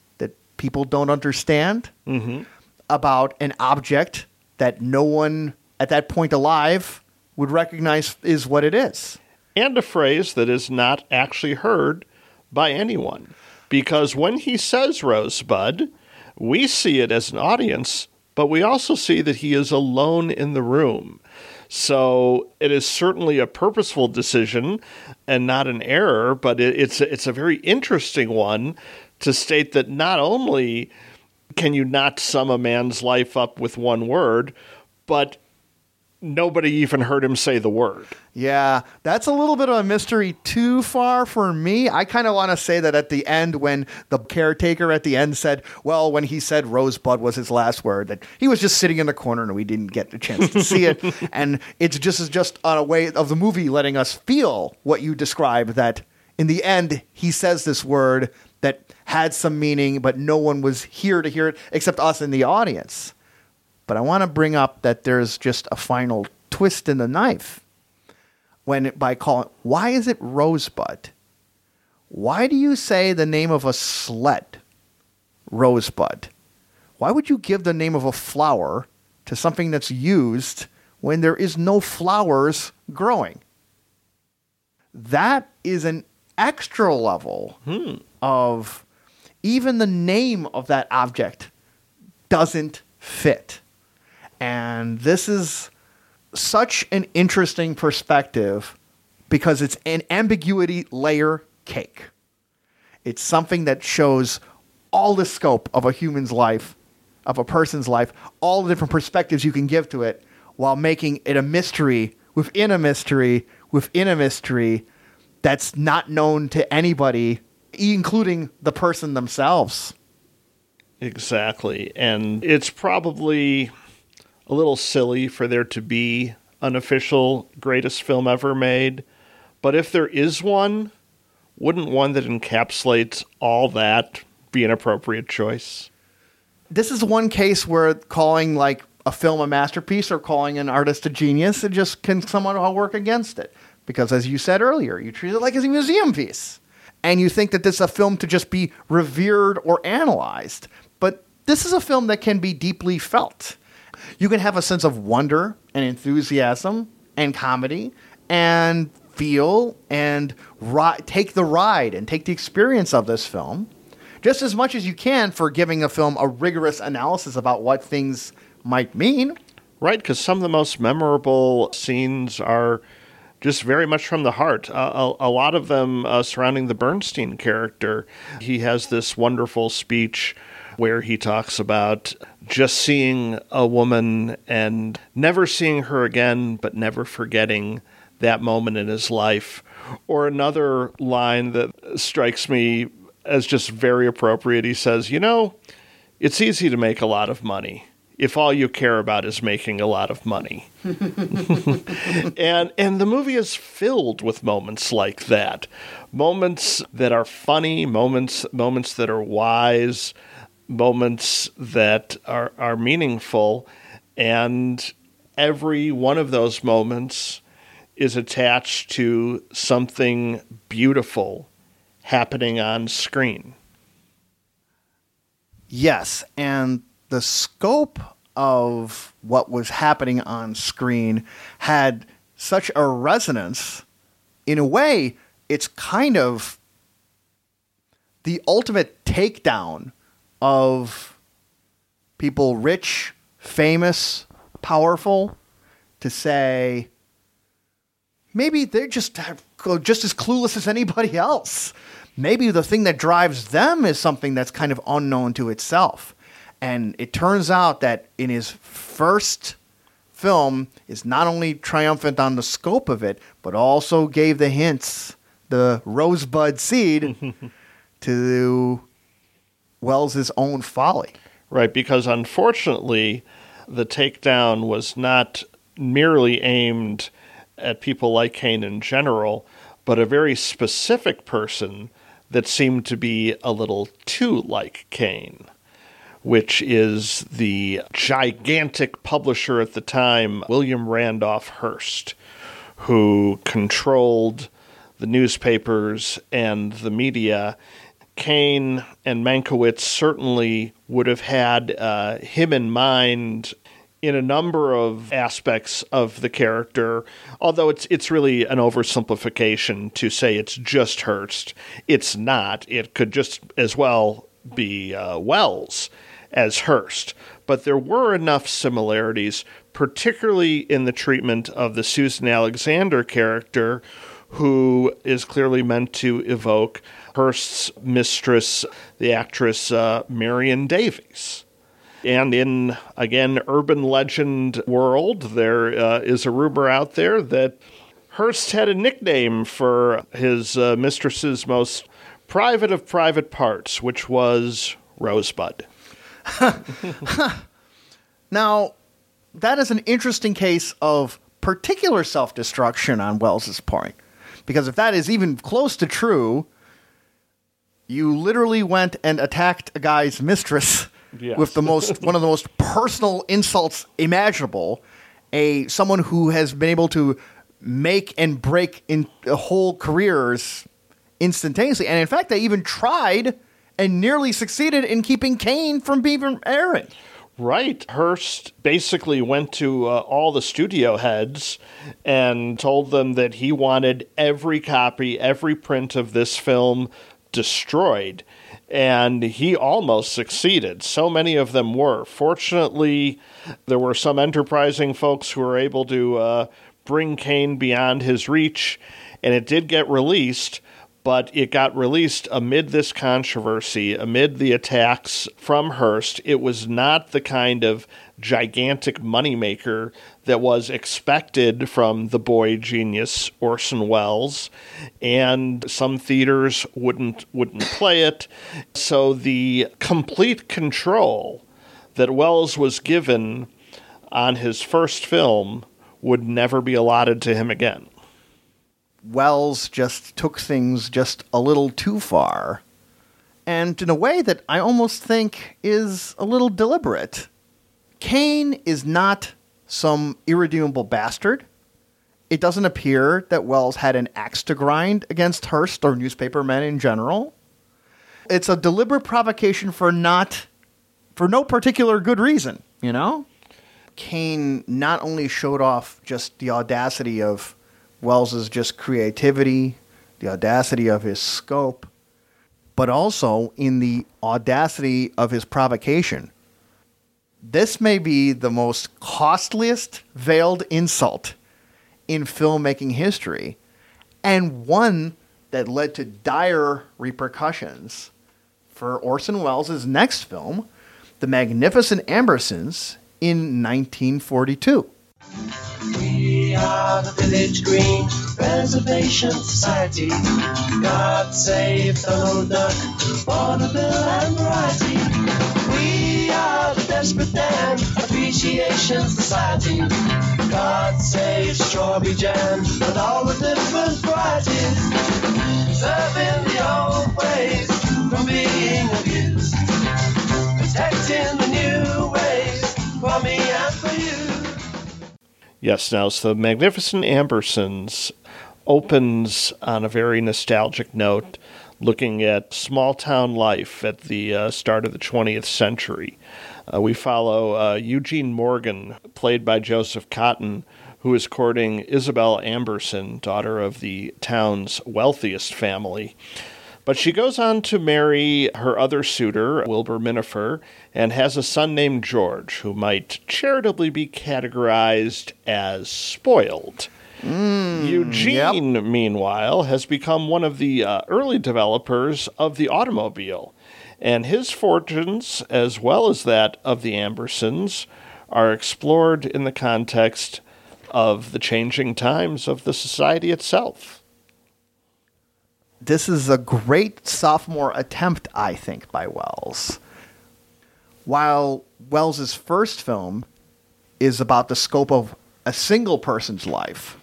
S1: people don't understand mm-hmm. about an object that no one at that point alive would recognize is what it is
S4: and a phrase that is not actually heard by anyone. Because when he says Rosebud, we see it as an audience, but we also see that he is alone in the room. So it is certainly a purposeful decision and not an error, but it, it's it's a very interesting one to state that not only can you not sum a man's life up with one word, but nobody even heard him say the word.
S1: Yeah, that's a little bit of a mystery too far for me. I kind of want to say that at the end, when the caretaker at the end said, well, when he said Rosebud was his last word, that he was just sitting in the corner and we didn't get the chance to see it. (laughs) and it's just, just on a way of the movie letting us feel what you describe that in the end, he says this word that had some meaning, but no one was here to hear it except us in the audience. But I want to bring up that there's just a final twist in the knife when by calling why is it rosebud? Why do you say the name of a sled rosebud? Why would you give the name of a flower to something that's used when there is no flowers growing? That is an extra level hmm. Of even the name of that object doesn't fit. And this is such an interesting perspective because it's an ambiguity layer cake. It's something that shows all the scope of a human's life, of a person's life, all the different perspectives you can give to it while making it a mystery within a mystery within a mystery that's not known to anybody, including the person themselves.
S4: Exactly. And it's probably a little silly for there to be an official greatest film ever made. But if there is one, wouldn't one that encapsulates all that be an appropriate choice?
S1: This is one case where calling like a film a masterpiece or calling an artist a genius, it just can somewhat all work against it. Because as you said earlier, you treat it like it's a museum piece. And you think that this is a film to just be revered or analyzed. But this is a film that can be deeply felt. You can have a sense of wonder and enthusiasm and comedy and feel and ri- take the ride and take the experience of this film just as much as you can for giving a film a rigorous analysis about what things might mean.
S4: Right, because some of the most memorable scenes are just very much from the heart. Uh, a, a, lot of them uh, surrounding the Bernstein character. He has this wonderful speech where he talks about just seeing a woman and never seeing her again, but never forgetting that moment in his life. Or another line that strikes me as just very appropriate. He says, You know, it's easy to make a lot of money if all you care about is making a lot of money. (laughs) and and the movie is filled with moments like that. Moments that are funny, moments moments that are wise, moments that are are meaningful and every one of those moments is attached to something beautiful happening on screen.
S1: Yes, and the scope of what was happening on screen had such a resonance. In a way, it's kind of the ultimate takedown of people rich, famous, powerful to say maybe they're just just as clueless as anybody else. Maybe the thing that drives them is something that's kind of unknown to itself. And it turns out that in his first film is not only triumphant on the scope of it, but also gave the hints, the rosebud seed (laughs) to Welles's own folly.
S4: Right, because unfortunately, the takedown was not merely aimed at people like Kane in general, but a very specific person that seemed to be a little too like Kane, which is the gigantic publisher at the time, William Randolph Hearst, who controlled the newspapers and the media. Kane and Mankiewicz certainly would have had uh, him in mind in a number of aspects of the character, although it's it's really an oversimplification to say it's just Hearst. It's not. It could just as well be uh, Welles as Hearst. but there were enough similarities, particularly in the treatment of the Susan Alexander character, who is clearly meant to evoke Hearst's mistress, the actress uh, Marion Davies. And in, again, urban legend world, there uh, is a rumor out there that Hearst had a nickname for his uh, mistress's most private of private parts, which was Rosebud. (laughs)
S1: Now, that is an interesting case of particular self destruction on Welles's part. Because if that is even close to true, you literally went and attacked a guy's mistress
S4: Yes.
S1: with the most one of the most personal insults imaginable. A someone who has been able to make and break in uh, whole careers instantaneously, and in fact, they even tried and nearly succeeded in keeping Kane from being Aaron.
S4: Right. Hearst basically went to uh, all the studio heads and told them that he wanted every copy, every print of this film destroyed. And he almost succeeded. So many of them were. Fortunately, there were some enterprising folks who were able to uh, bring Kane beyond his reach, and it did get released but it got released amid this controversy, amid the attacks from Hearst. It was not the kind of gigantic moneymaker that was expected from the boy genius Orson Welles, and some theaters wouldn't wouldn't play it. So the complete control that Welles was given on his first film would never be allotted to him again.
S1: Welles just took things just a little too far, and in a way that I almost think is a little deliberate. Kane is not some irredeemable bastard. It doesn't appear that Welles had an axe to grind against Hearst or newspaper men in general. It's a deliberate provocation for not for no particular good reason, you know? Kane not only showed off just the audacity of Welles's just creativity, the audacity of his scope, but also in the audacity of his provocation. This may be the most costliest veiled insult in filmmaking history, and one that led to dire repercussions for Orson Welles' next film, The Magnificent Ambersons, in 1942.
S6: We are the Village Green Preservation Society. God save the Donald Duck, Vaudeville and Variety. We are the Desperate Dan Appreciation Society. God save Strawberry Jam and all the different varieties. Serving the old ways from being abused. Protecting the new ways for me and for you.
S4: Yes, now so Magnificent Ambersons opens on a very nostalgic note, looking at small town life at the uh, start of the 20th century. Uh, we follow uh, Eugene Morgan, played by Joseph Cotten, who is courting Isabel Amberson, daughter of the town's wealthiest family. But she goes on to marry her other suitor, Wilbur Minafer, and has a son named George, who might charitably be categorized as spoiled. Eugene, meanwhile, has become one of the uh, early developers of the automobile, and his fortunes, as well as that of the Ambersons, are explored in the context of the changing times of the society itself.
S1: This is a great sophomore attempt, I think, by Welles. While Welles's first film is about the scope of a single person's life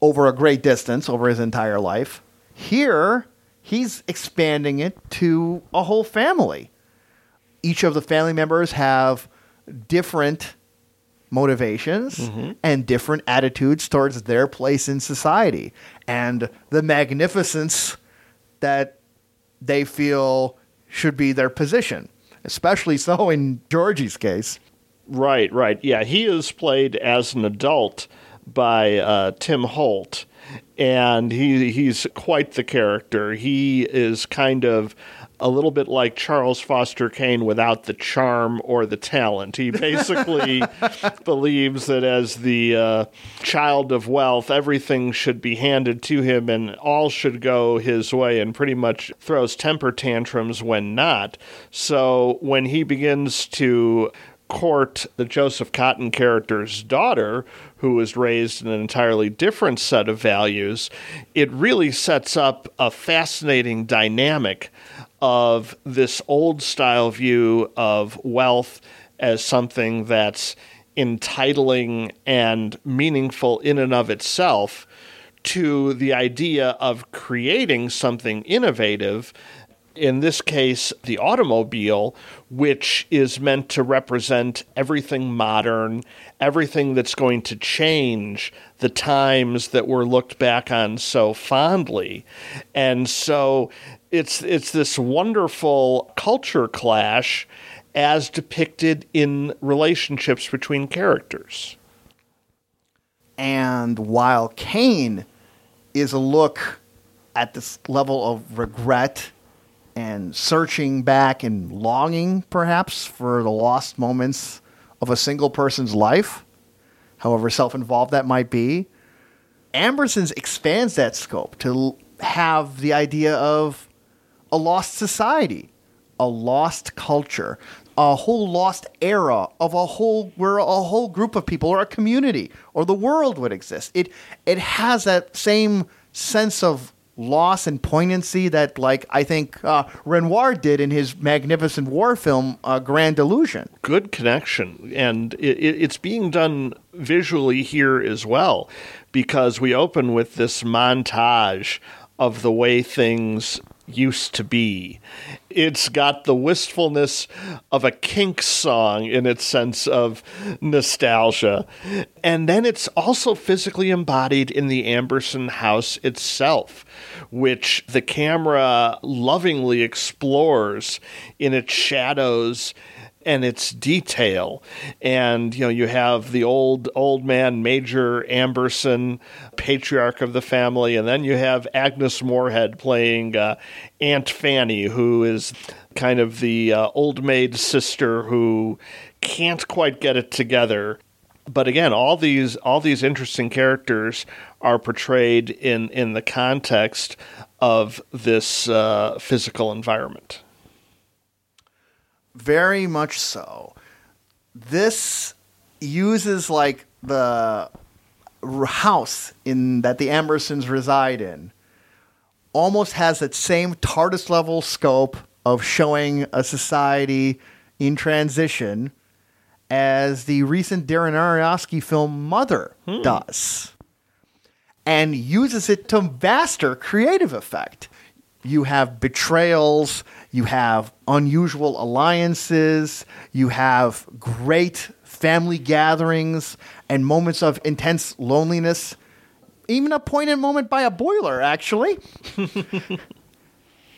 S1: over a great distance, over his entire life, here he's expanding it to a whole family. Each of the family members have different motivations and different attitudes towards their place in society and the magnificence that they feel should be their position, especially so in Georgie's case.
S4: Right, right. Yeah, he is played as an adult by uh, Tim Holt. And he he's quite the character. He is kind of a little bit like Charles Foster Kane without the charm or the talent. He basically (laughs) believes that as the uh, child of wealth, everything should be handed to him and all should go his way, and pretty much throws temper tantrums when not. So when he begins to court the Joseph Cotten character's daughter, who was raised in an entirely different set of values, it really sets up a fascinating dynamic of this old style view of wealth as something that's entitling and meaningful in and of itself to the idea of creating something innovative in this case, the automobile, which is meant to represent everything modern, everything that's going to change the times that were looked back on so fondly. And so it's it's this wonderful culture clash as depicted in relationships between characters.
S1: And while Kane is a look at this level of regret and searching back and longing, perhaps, for the lost moments of a single person's life, however self involved that might be, Ambersons expands that scope to have the idea of a lost society, a lost culture, a whole lost era of a whole where a whole group of people or a community or the world would exist. It it has that same sense of loss and poignancy that like I think uh, Renoir did in his magnificent war film uh, Grand Illusion.
S4: Good connection, and it, it, it's being done visually here as well, because we open with this montage of the way things used to be. It's got the wistfulness of a kink song in its sense of nostalgia. And then it's also physically embodied in the Amberson house itself, which the camera lovingly explores in its shadows and its detail. And you know, you have the old old man Major Amberson, patriarch of the family, and then you have Agnes Moorehead playing uh, Aunt Fanny, who is kind of the uh, old maid sister who can't quite get it together. But again, all these all these interesting characters are portrayed in in the context of this uh, physical environment.
S1: Very much so. This uses like the house in that the Ambersons reside in almost has that same TARDIS level scope of showing a society in transition as the recent Darren Aronofsky film Mother hmm. does and uses it to vaster creative effect. You have betrayals, you have unusual alliances, you have great family gatherings and moments of intense loneliness. Even a poignant moment by a boiler, actually. (laughs)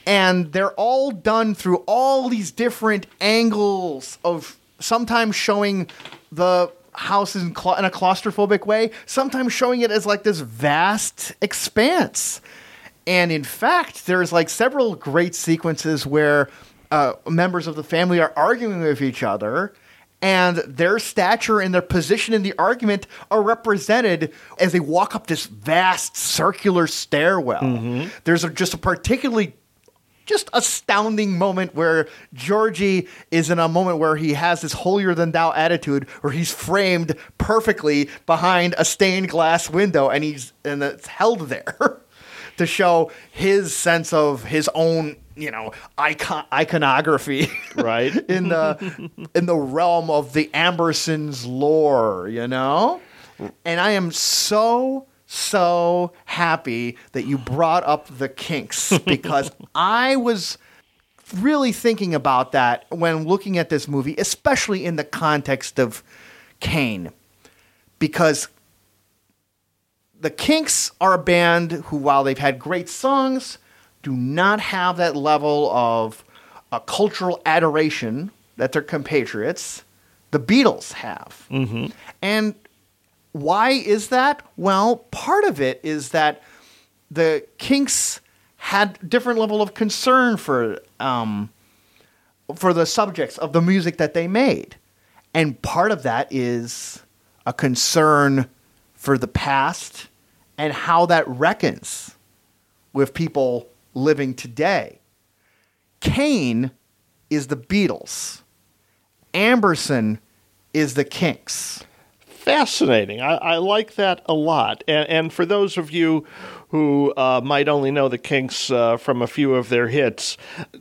S1: and they're all done through all these different angles of sometimes showing the house in, cla- in a claustrophobic way, sometimes showing it as like this vast expanse. And in fact, there's like several great sequences where uh, members of the family are arguing with each other, and their stature and their position in the argument are represented as they walk up this vast circular stairwell. There's a, just a particularly just astounding moment where Georgie is in a moment where he has this holier than thou attitude where he's framed perfectly behind a stained glass window and he's and it's held there (laughs) to show his sense of his own you know icon iconography
S4: Right. (laughs)
S1: in the in the realm of the Ambersons lore, you know? And I am so so happy that you brought up the kinks (laughs) because I was really thinking about that when looking at this movie, especially in the context of Kane. Because the Kinks are a band who, while they've had great songs, do not have that level of uh, cultural adoration that their compatriots, the Beatles, have. And why is that? Well, part of it is that the Kinks had different level of concern for um, for the subjects of the music that they made, and part of that is a concern for the past and how that reckons with people living today. Kane is the Beatles. Amberson is the Kinks.
S4: Fascinating. I, I like that a lot. And, and for those of you who uh, might only know the Kinks uh, from a few of their hits,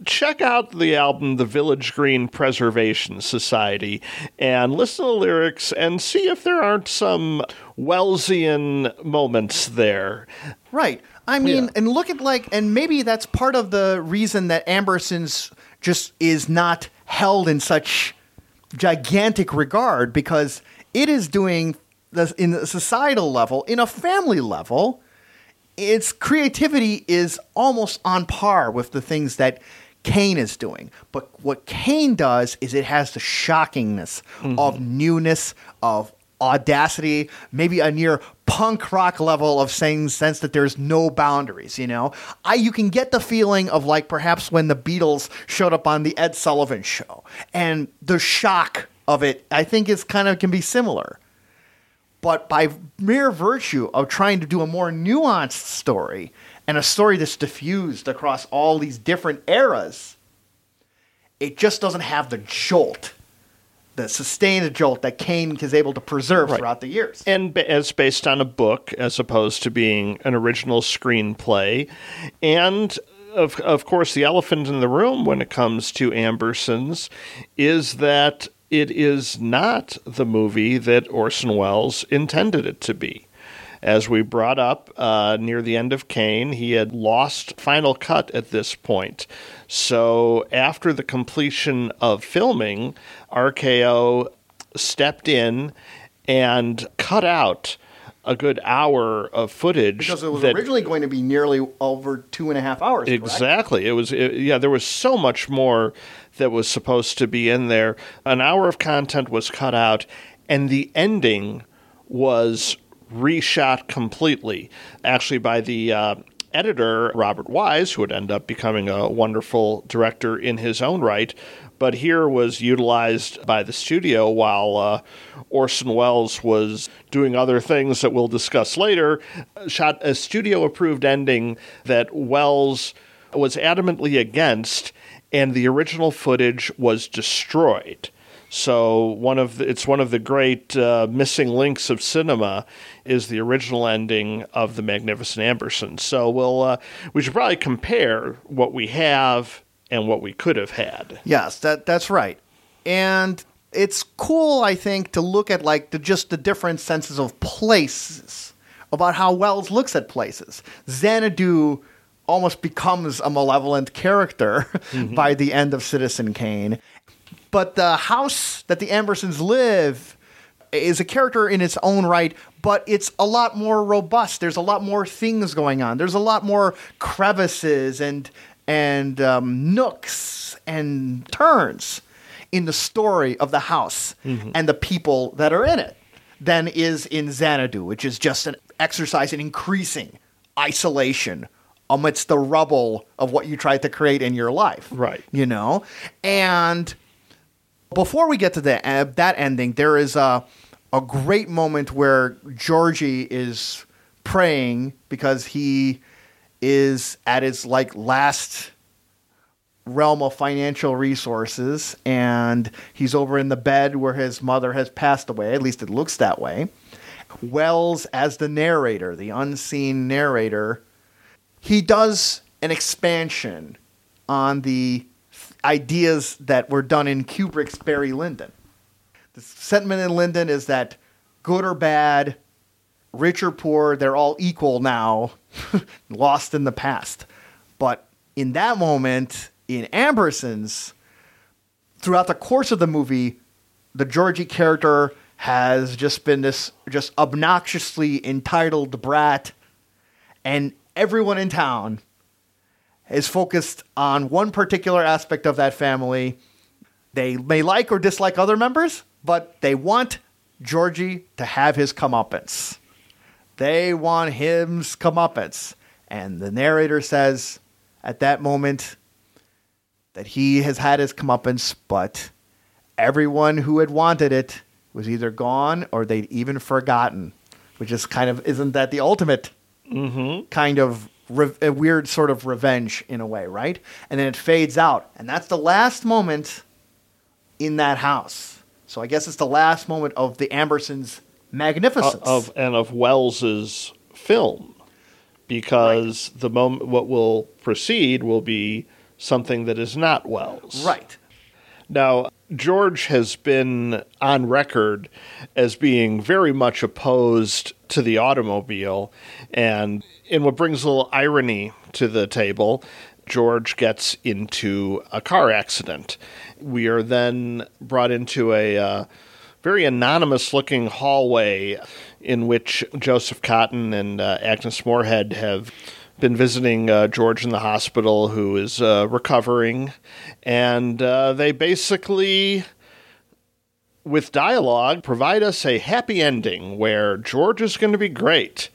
S4: check out the album The Village Green Preservation Society and listen to the lyrics and see if there aren't some Wellesian moments there.
S1: Right. I mean,
S4: Yeah.
S1: and look at like, and maybe that's part of the reason that Amberson's just is not held in such gigantic regard because it is doing this in a societal level, in a family level. Its creativity is almost on par with the things that Kane is doing. But what Kane does is it has the shockingness of mm-hmm. newness, of audacity, maybe a near punk rock level of saying sense that there's no boundaries, you know? I you can get the feeling of like perhaps when the Beatles showed up on the Ed Sullivan show. And the shock of it I think is kind of can be similar. But by mere virtue of trying to do a more nuanced story and a story that's diffused across all these different eras, it just doesn't have the jolt, the sustained jolt that Kane is able to preserve
S4: Right.
S1: throughout the years.
S4: and ba- as based on a book as opposed to being an original screenplay and of, of course the elephant in the room when it comes to ambersons is that it is not the movie that orson welles intended it to be as we brought up uh, near the end of Kane, he had lost Final Cut at this point. So after the completion of filming, RKO stepped in and cut out a good hour of footage.
S1: Because it was
S4: that-
S1: originally going to be nearly over two and a half hours. correct?
S4: Exactly. It was it, yeah. There was so much more that was supposed to be in there. An hour of content was cut out, and the ending was reshot completely. Actually, by the uh, editor Robert Wise, who would end up becoming a wonderful director in his own right. But here was utilized by the studio while uh, Orson Welles was doing other things that we'll discuss later. Shot a studio approved ending that Welles was adamantly against, and the original footage was destroyed. So one of the, it's one of the great uh, missing links of cinema is the original ending of the Magnificent Amberson. So we'll uh, we should probably compare what we have and what we could have had.
S1: Yes, that that's right. And it's cool, I think, to look at like the just the different senses of places about how Welles looks at places. Xanadu almost becomes a malevolent character (laughs) by the end of Citizen Kane. But the house that the Ambersons live is a character in its own right, but it's a lot more robust. There's a lot more things going on. There's a lot more crevices and and um, nooks and turns in the story of the house and the people that are in it than is in Xanadu, which is just an exercise in increasing isolation amidst the rubble of what you tried to create in your life.
S4: Right.
S1: You know? And before we get to the, uh, that ending, there is a, a great moment where Georgie is praying because he is at his like last realm of financial resources and he's over in the bed where his mother has passed away at least it looks that way. Welles as the narrator the unseen narrator he does an expansion on the ideas that were done in kubrick's barry lyndon the sentiment in lyndon is that good or bad rich or poor, they're all equal now, (laughs) lost in the past. But in that moment, in Amberson's, throughout the course of the movie, the Georgie character has just been this just obnoxiously entitled brat, and everyone in town is focused on one particular aspect of that family. They may like or dislike other members, but they want Georgie to have his comeuppance. They want him's comeuppance. And the narrator says at that moment that he has had his comeuppance, but everyone who had wanted it was either gone or they'd even forgotten, which is kind of, isn't that the ultimate mm-hmm. kind of re- a weird sort of revenge in a way, right? And then it fades out. And that's the last moment in that house. So I guess it's the last moment of the Ambersons' magnificence.
S4: Uh, of and of Welles's film, because the moment what will proceed will be something that is not Welles.
S1: right.
S4: Now, George has been on record as being very much opposed to the automobile. And in what brings a little irony to the table, George gets into a car accident. We are then brought into a uh, very anonymous looking hallway in which Joseph Cotten and uh, Agnes Moorehead have been visiting uh, George in the hospital, who is uh, recovering, and uh, they basically, with dialogue, provide us a happy ending where George is going to be great.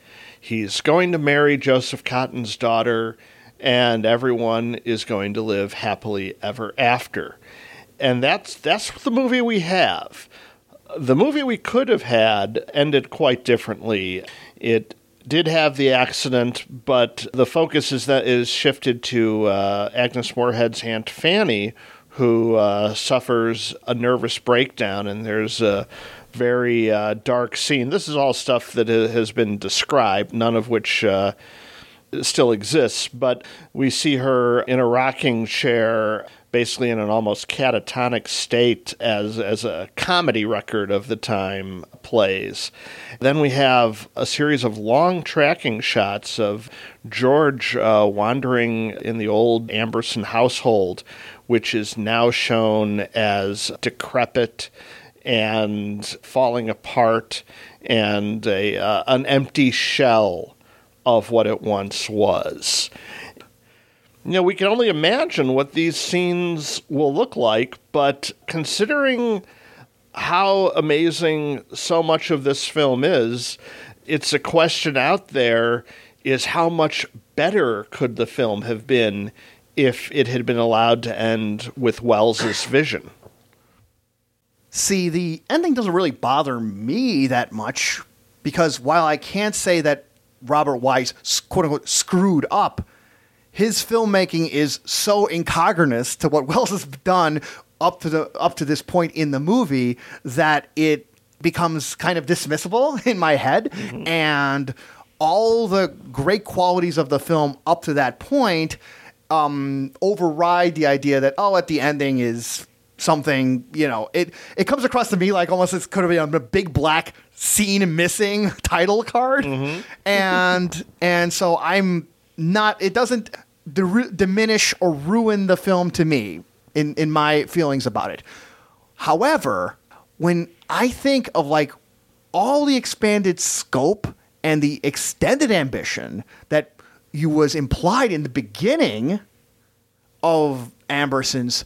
S4: He's going to marry Joseph Cotten's daughter, and everyone is going to live happily ever after. And that's that's the movie we have. The movie we could have had ended quite differently. It did have the accident, but the focus is that is shifted to uh, Agnes Moorehead's aunt Fanny, who uh, suffers a nervous breakdown, and there's a very uh, dark scene. This is all stuff that has been described, none of which uh, still exists, but we see her in a rocking chair, basically in an almost catatonic state as as a comedy record of the time plays. Then we have a series of long tracking shots of George uh, wandering in the old Amberson household, which is now shown as decrepit and falling apart and a uh, an empty shell of what it once was. You know, we can only imagine what these scenes will look like, but considering how amazing so much of this film is, it's a question out there is how much better could the film have been if it had been allowed to end with Welles's vision?
S1: See, the ending doesn't really bother me that much because while I can't say that Robert Wise quote unquote screwed up, his filmmaking is so incongruous to what (laughs) Welles has done up to the up to this point in the movie that it becomes kind of dismissible (laughs) in my head. And all the great qualities of the film up to that point um, override the idea that oh at the ending is something you know it it comes across to me like almost it could have been a big black scene missing (laughs) title card. Mm-hmm. And and so i'm not it doesn't diminish or ruin the film to me in in my feelings about it. However when i think of like all the expanded scope and the extended ambition that you was implied in the beginning of Amberson's,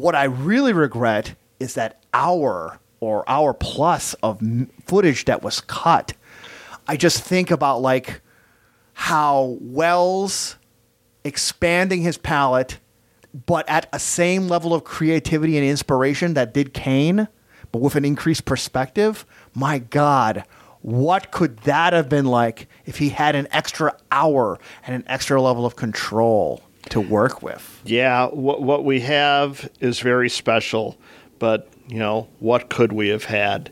S1: what I really regret is that hour or hour plus of footage that was cut. I just think about like how Welles expanding his palette, but at a same level of creativity and inspiration that did Kane, but with an increased perspective. My God, what could that have been like if he had an extra hour and an extra level of control to work with?
S4: Yeah, what what we have is very special, but you know what could we have had?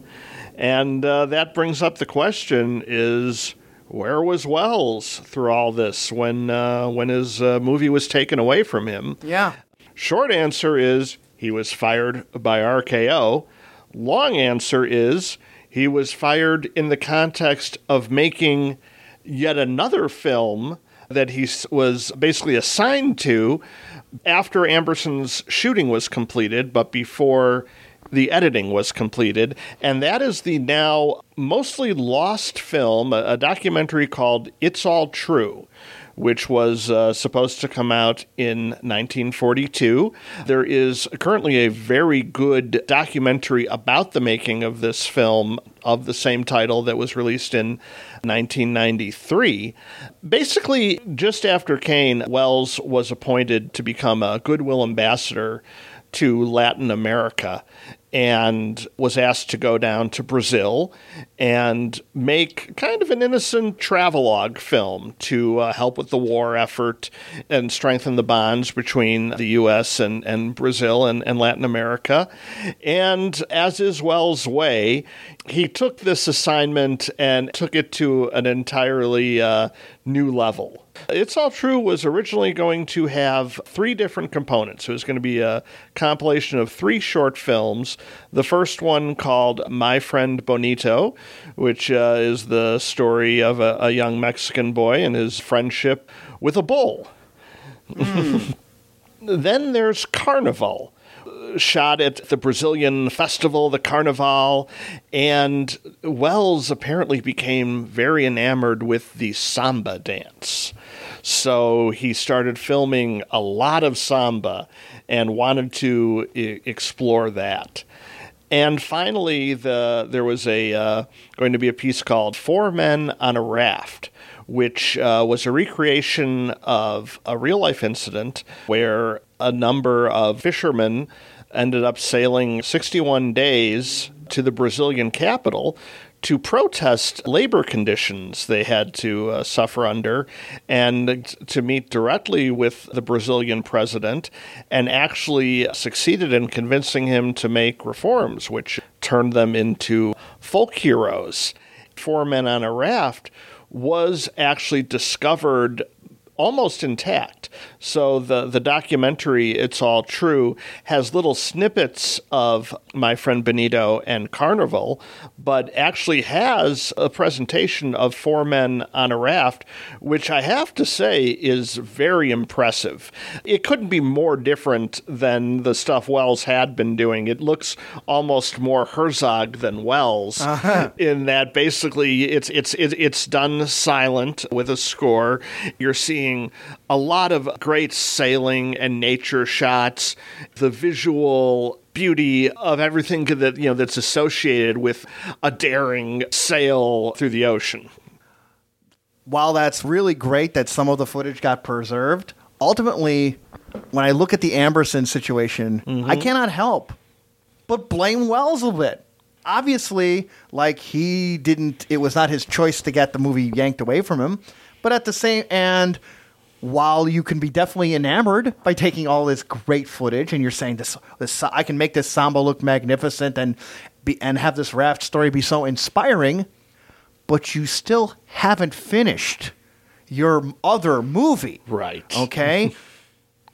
S4: And uh, that brings up the question: Is where was Welles through all this when uh, when his uh, movie was taken away from him?
S1: Yeah.
S4: Short answer is he was fired by RKO. Long answer is he was fired in the context of making yet another film that he was basically assigned to after Amberson's shooting was completed, but before the editing was completed. And that is the now mostly lost film, a, documentary called It's All True which was uh, supposed to come out in 1942. There is currently a very good documentary about the making of this film of the same title that was released in 1993. Basically, just after Kane, Welles was appointed to become a Goodwill ambassador to Latin America and was asked to go down to Brazil and make kind of an innocent travelogue film to uh, help with the war effort and strengthen the bonds between the U.S. and, and Brazil and, and Latin America. And as is Welles' way, he took this assignment and took it to an entirely uh, new level. It's All True was originally going to have three different components. It was going to be a compilation of three short films. The first one called My Friend Bonito, which uh, is the story of a, a, young Mexican boy and his friendship with a bull. Mm. (laughs) then there's Carnival shot at the Brazilian festival, the Carnival, and Welles apparently became very enamored with the samba dance. So he started filming a lot of samba and wanted to I- explore that. And finally, the there was a uh, going to be a piece called Four Men on a Raft, which uh, was a recreation of a real life incident where a number of fishermen ended up sailing 61 days to the Brazilian capital to protest labor conditions they had to uh, suffer under and to meet directly with the Brazilian president and actually succeeded in convincing him to make reforms, which turned them into folk heroes. Four Men on a Raft was actually discovered almost intact. So the the documentary "It's All True" has little snippets of my friend Bonito and Carnival, but actually has a presentation of four men on a raft, which I have to say is very impressive. It couldn't be more different than the stuff Welles had been doing. It looks almost more Herzog than Welles, uh-huh. in that basically it's it's it's done silent with a score. You're seeing a lot of great sailing and nature shots, the visual beauty of everything that you know that's associated with a daring sail through the ocean.
S1: While that's really great that some of the footage got preserved, ultimately when I look at the Amberson situation, mm-hmm. I cannot help but blame Welles a bit. Obviously, like he didn't it was not his choice to get the movie yanked away from him, but at the same and while you can be definitely enamored by taking all this great footage and you're saying this, this I can make this samba look magnificent and be, and have this raft story be so inspiring, but you still haven't finished your other movie.
S4: Right. (laughs)
S1: Okay?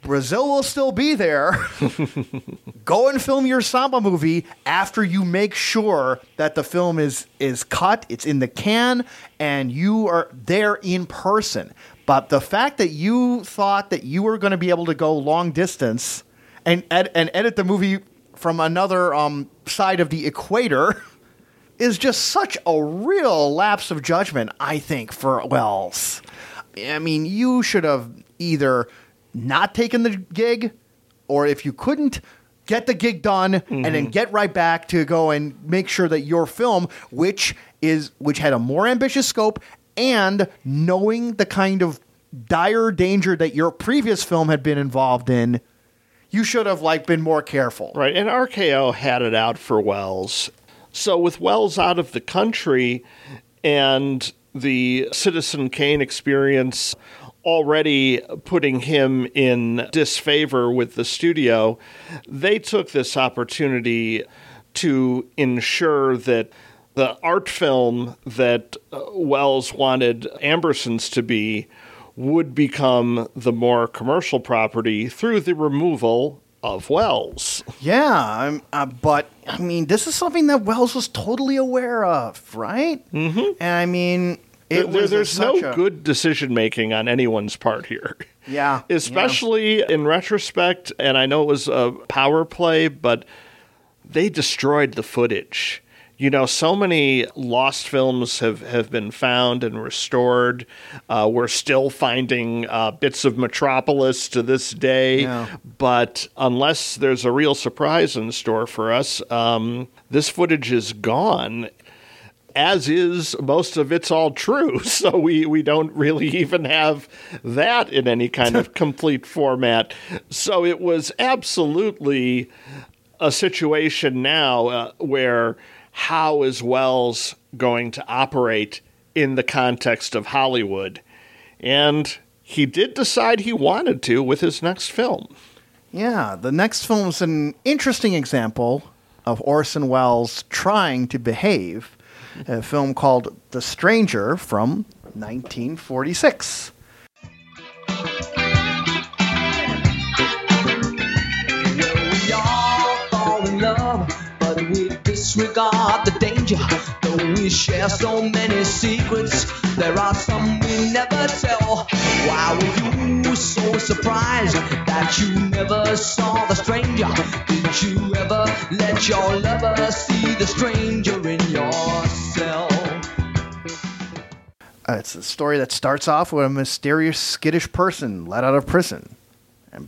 S1: Brazil will still be there. (laughs) Go and film your samba movie after you make sure that the film is is cut, it's in the can, and you are there in person. But the fact that you thought that you were going to be able to go long distance and ed- and edit the movie from another um, side of the equator (laughs) is just such a real lapse of judgment, I think, for Welles. I mean, you should have either not taken the gig, or if you couldn't, get the gig done mm-hmm. and then mm-hmm. get right back to go and make sure that your film, which is which had a more ambitious scope and knowing the kind of dire danger that your previous film had been involved in, you should have like been more careful.
S4: Right, and RKO had it out for Welles. So with Welles out of the country and the Citizen Kane experience already putting him in disfavor with the studio, they took this opportunity to ensure that the art film that uh, Welles wanted Ambersons to be would become the more commercial property through the removal of Welles.
S1: Yeah, uh, but I mean, this is something that Welles was totally aware of, right?
S4: Mm-hmm.
S1: And I mean,
S4: there, there's no a... good decision making on anyone's part here.
S1: Yeah,
S4: especially yeah. in retrospect. And I know it was a power play, but they destroyed the footage you know, so many lost films have, have been found and restored. Uh, we're still finding uh, bits of Metropolis to this day. Yeah. But unless there's a real surprise in store for us, um, this footage is gone. as is most of it's all true. (laughs) So we, we don't really even have that in any kind of (laughs) complete format. So it was absolutely a situation now uh, where how is Welles going to operate in the context of Hollywood? And he did decide he wanted to with his next film.
S1: Yeah, the next film is an interesting example of Orson Welles trying to behave. A film called The Stranger from 1946.
S6: We all fall in love, but we disregard the danger. Though we share so many secrets, there are some we never tell. Why were you so surprised that you never saw the stranger? Did you ever let your lover see the stranger in yourself?
S1: Uh, it's a story that starts off with a mysterious skittish person let out of prison.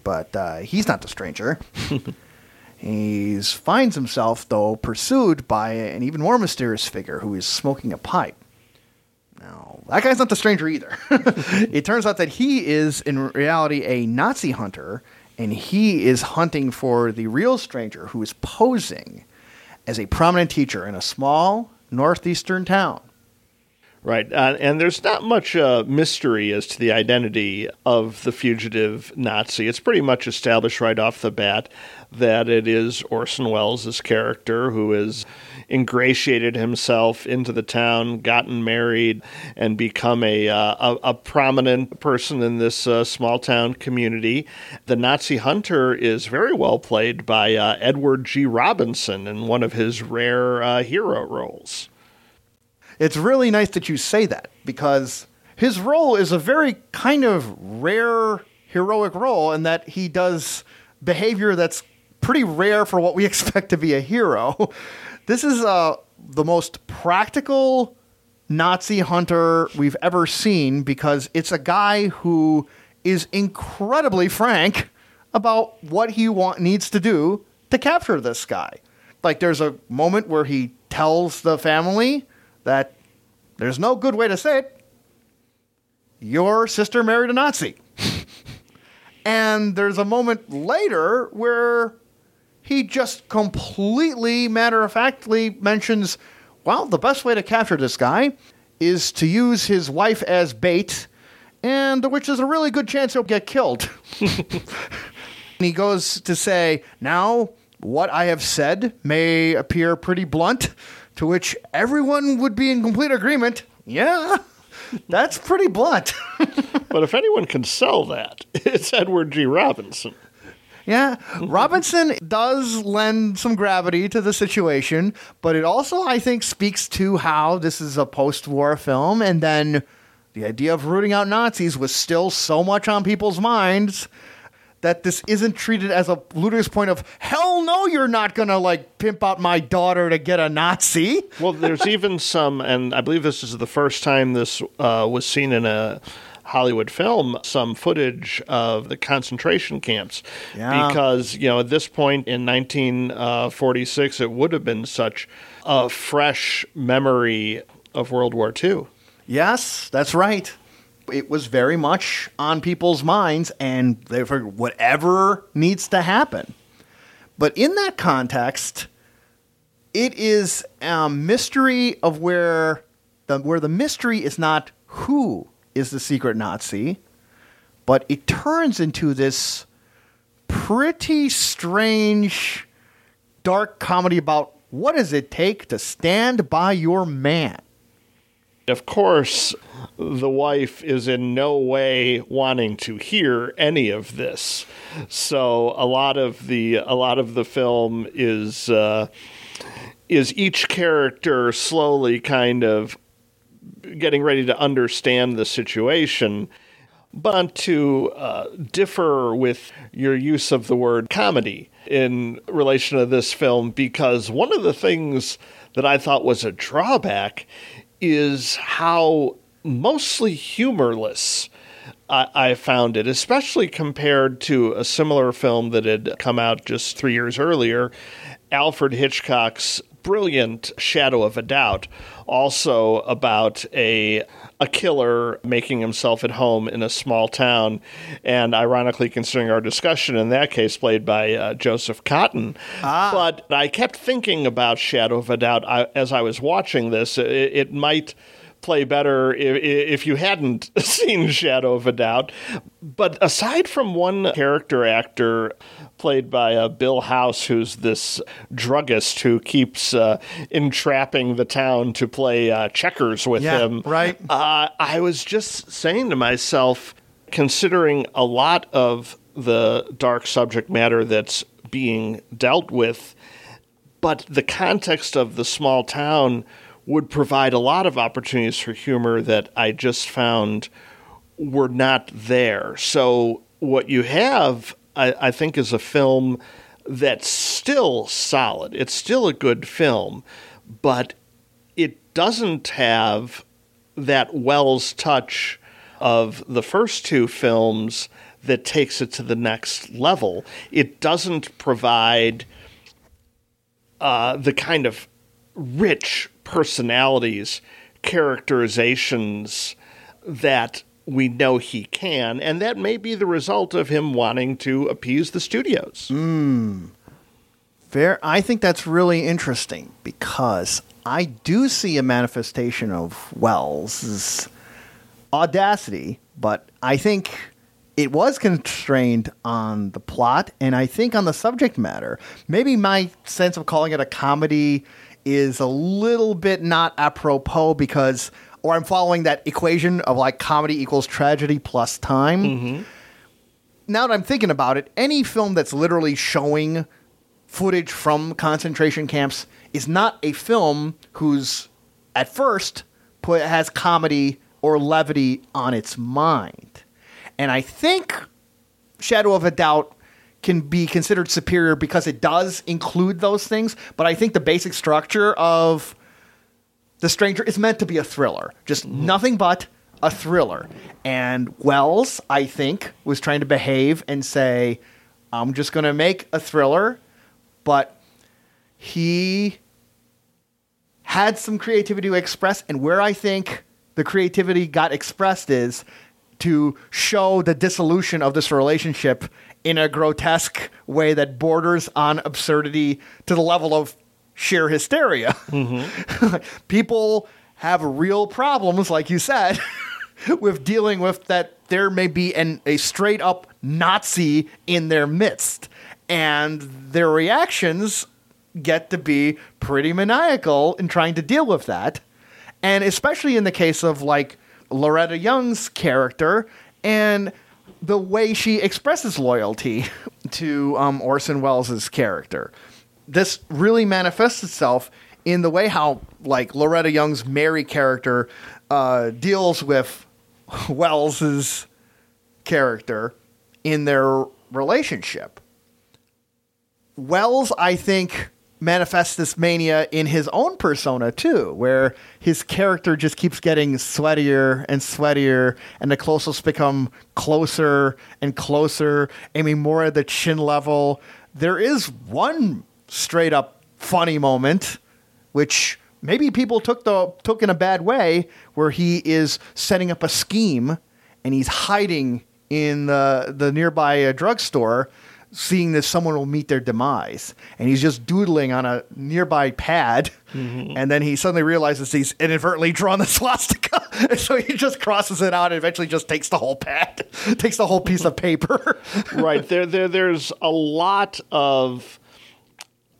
S1: But uh, he's not the stranger. (laughs) he finds himself, though, pursued by an even more mysterious figure who is smoking a pipe. Now, that guy's not the stranger either. (laughs) it turns out that he is, in reality, a Nazi hunter, and he is hunting for the real stranger who is posing as a prominent teacher in a small northeastern town.
S4: Right. Uh, and there's not much uh, mystery as to the identity of the fugitive Nazi. It's pretty much established right off the bat that it is Orson Welles' character who has ingratiated himself into the town, gotten married, and become a, uh, a, a prominent person in this uh, small town community. The Nazi hunter is very well played by uh, Edward G. Robinson in one of his rare uh, hero roles.
S1: It's really nice that you say that because his role is a very kind of rare heroic role in that he does behavior that's pretty rare for what we (laughs) expect to be a hero. This is uh, the most practical Nazi hunter we've ever seen because it's a guy who is incredibly frank about what he want, needs to do to capture this guy. Like there's a moment where he tells the family that there's no good way to say it. Your sister married a Nazi. (laughs) and there's a moment later where he just completely matter of factly mentions, well, the best way to capture this guy is to use his wife as bait, and which is a really good chance he'll get killed. And (laughs) he goes to say, Now, what I have said may appear pretty blunt, to which everyone would be in complete agreement. Yeah, (laughs) that's pretty blunt. (laughs)
S4: But if anyone can sell that, it's Edward G. Robinson.
S1: Yeah, Robinson does lend some gravity to the situation, but it also, I think, speaks to how this is a post war film, and then the idea of rooting out Nazis was still so much on people's minds. That this isn't treated as a ludicrous point of hell no, you're not gonna like pimp out my daughter to get a Nazi.
S4: Well, there's even some, and I believe this is the first time this uh, was seen in a Hollywood film, some footage of the concentration camps.
S1: Yeah.
S4: Because, you know, at this point in 1946, uh, it would have been such a fresh memory of World War II.
S1: Yes, that's right. It was very much on people's minds, and they figured whatever needs to happen. But in that context, it is a mystery of where the where the mystery is not who is the secret Nazi, but it turns into this pretty strange dark comedy about what does it take to stand by your man.
S4: Of course, the wife is in no way wanting to hear any of this. So a lot of the a lot of the film is uh, is each character slowly kind of getting ready to understand the situation. But to uh, differ with your use of the word comedy in relation to this film, because one of the things that I thought was a drawback is how mostly humorless I, I found it, especially compared to a similar film that had come out just three years earlier, Alfred Hitchcock's brilliant Shadow of a Doubt. Also about a a killer making himself at home in a small town, and ironically, considering our discussion in that case, played by uh, Joseph Cotten. But I kept thinking about Shadow of a Doubt I, as I was watching this. It, it might play better if, if you hadn't (laughs) seen Shadow of a Doubt. But aside from one character actor played by uh, Bill House, who's this druggist who keeps uh, entrapping the town to play uh, checkers with
S1: Yeah,
S4: him,
S1: right.
S4: uh, I was just saying to myself, considering a lot of the dark subject matter that's being dealt with, but the context of the small town would provide a lot of opportunities for humor that I just found were not there. So, what you have, I, I think, is a film that's still solid. It's still a good film, but it doesn't have that Welles touch of the first two films that takes it to the next level. It doesn't provide uh, the kind of rich personalities, characterizations that we know he can, and that may be the result of him wanting to appease the studios. Hmm.
S1: Fair. I think that's really interesting because I do see a manifestation of Welles's audacity, but I think it was constrained on the plot and I think on the subject matter. Maybe my sense of calling it a comedy is a little bit not apropos because, or I'm following that equation of like comedy equals tragedy plus time. Mm-hmm. Now that I'm thinking about it, any film that's literally showing footage from concentration camps is not a film whose at first put has comedy or levity on its mind. And I think Shadow of a Doubt can be considered superior because it does include those things, but I think the basic structure of The Stranger is meant to be a thriller, just mm-hmm. nothing but a thriller. And Wells, I think, was trying to behave and say, I'm just going to make a thriller, but he had some creativity to express. And where I think the creativity got expressed is to show the dissolution of this relationship in a grotesque way that borders on absurdity to the level of sheer hysteria. (laughs) People have real problems, like you said, (laughs) with dealing with that there may be an, a straight up Nazi in their midst. And their reactions get to be pretty maniacal in trying to deal with that. And especially in the case of like Loretta Young's character and the way she expresses loyalty (laughs) to um, Orson Welles' character. This really manifests itself in the way how like Loretta Young's Mary character uh, deals with (laughs) Welles's character in their relationship. Welles, I think, manifests this mania in his own persona too, where his character just keeps getting sweatier and sweatier, and the closest become closer and closer, aiming more at the chin level. There is one straight up funny moment, which maybe people took the took in a bad way, where he is setting up a scheme and he's hiding in the the nearby uh, drugstore seeing that someone will meet their demise. And he's just doodling on a nearby pad and then he suddenly realizes he's inadvertently drawn the (laughs) swastika. And so he just crosses it out and eventually just takes the whole pad (laughs) takes the whole piece of paper.
S4: Right. There, there, there's a lot of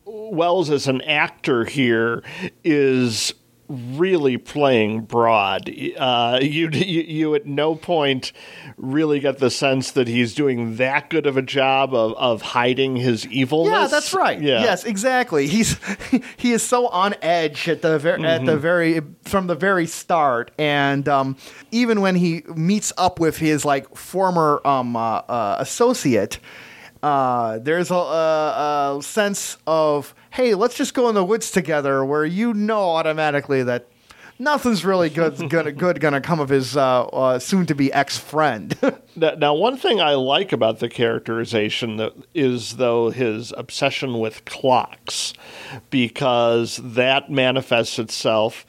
S4: Welles as an actor here is really playing broad. Uh, you, you you at no point really get the sense that he's doing that good of a job of, of hiding his evilness.
S1: Yeah, that's right.
S4: Yeah.
S1: Yes, exactly. He's (laughs) he is so on edge at the ver- at the very from the very start, and um, even when he meets up with his like former um, uh, uh, associate. Uh, there's a, a, a sense of hey, let's just go in the woods together, where you know automatically that nothing's really good (laughs) gonna good gonna come of his uh, uh, soon to be ex friend. (laughs)
S4: Now, now, one thing I like about the characterization that is, though, his obsession with clocks, because that manifests itself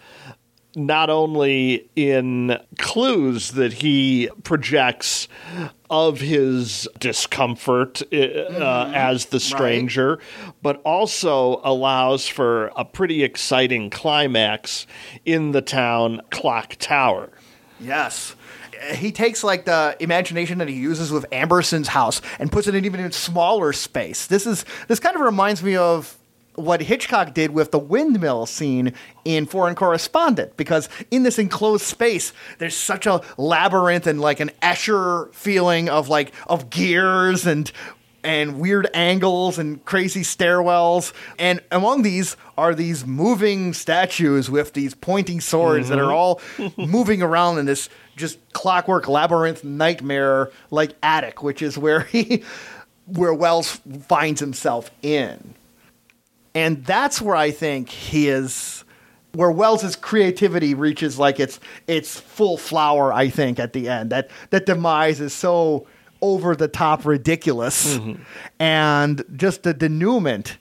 S4: not only in clues that he projects of his discomfort uh, uh, as the stranger, but also allows for a pretty exciting climax in the town clock tower.
S1: Yes. He takes like the imagination that he uses with Amberson's house and puts it in even smaller space. This is this kind of reminds me of what Hitchcock did with the windmill scene in Foreign Correspondent, because in this enclosed space, there's such a labyrinth and like an Escher feeling of like of gears and and weird angles and crazy stairwells. And among these are these moving statues with these pointing swords that are mm-hmm. all (laughs) moving around in this just clockwork labyrinth nightmare like attic, which is where he (laughs) where Welles finds himself in. And that's where I think he is where Welles's creativity reaches like its its full flower, I think, at the end. That that demise is so over the top ridiculous. Mm-hmm. And just the denouement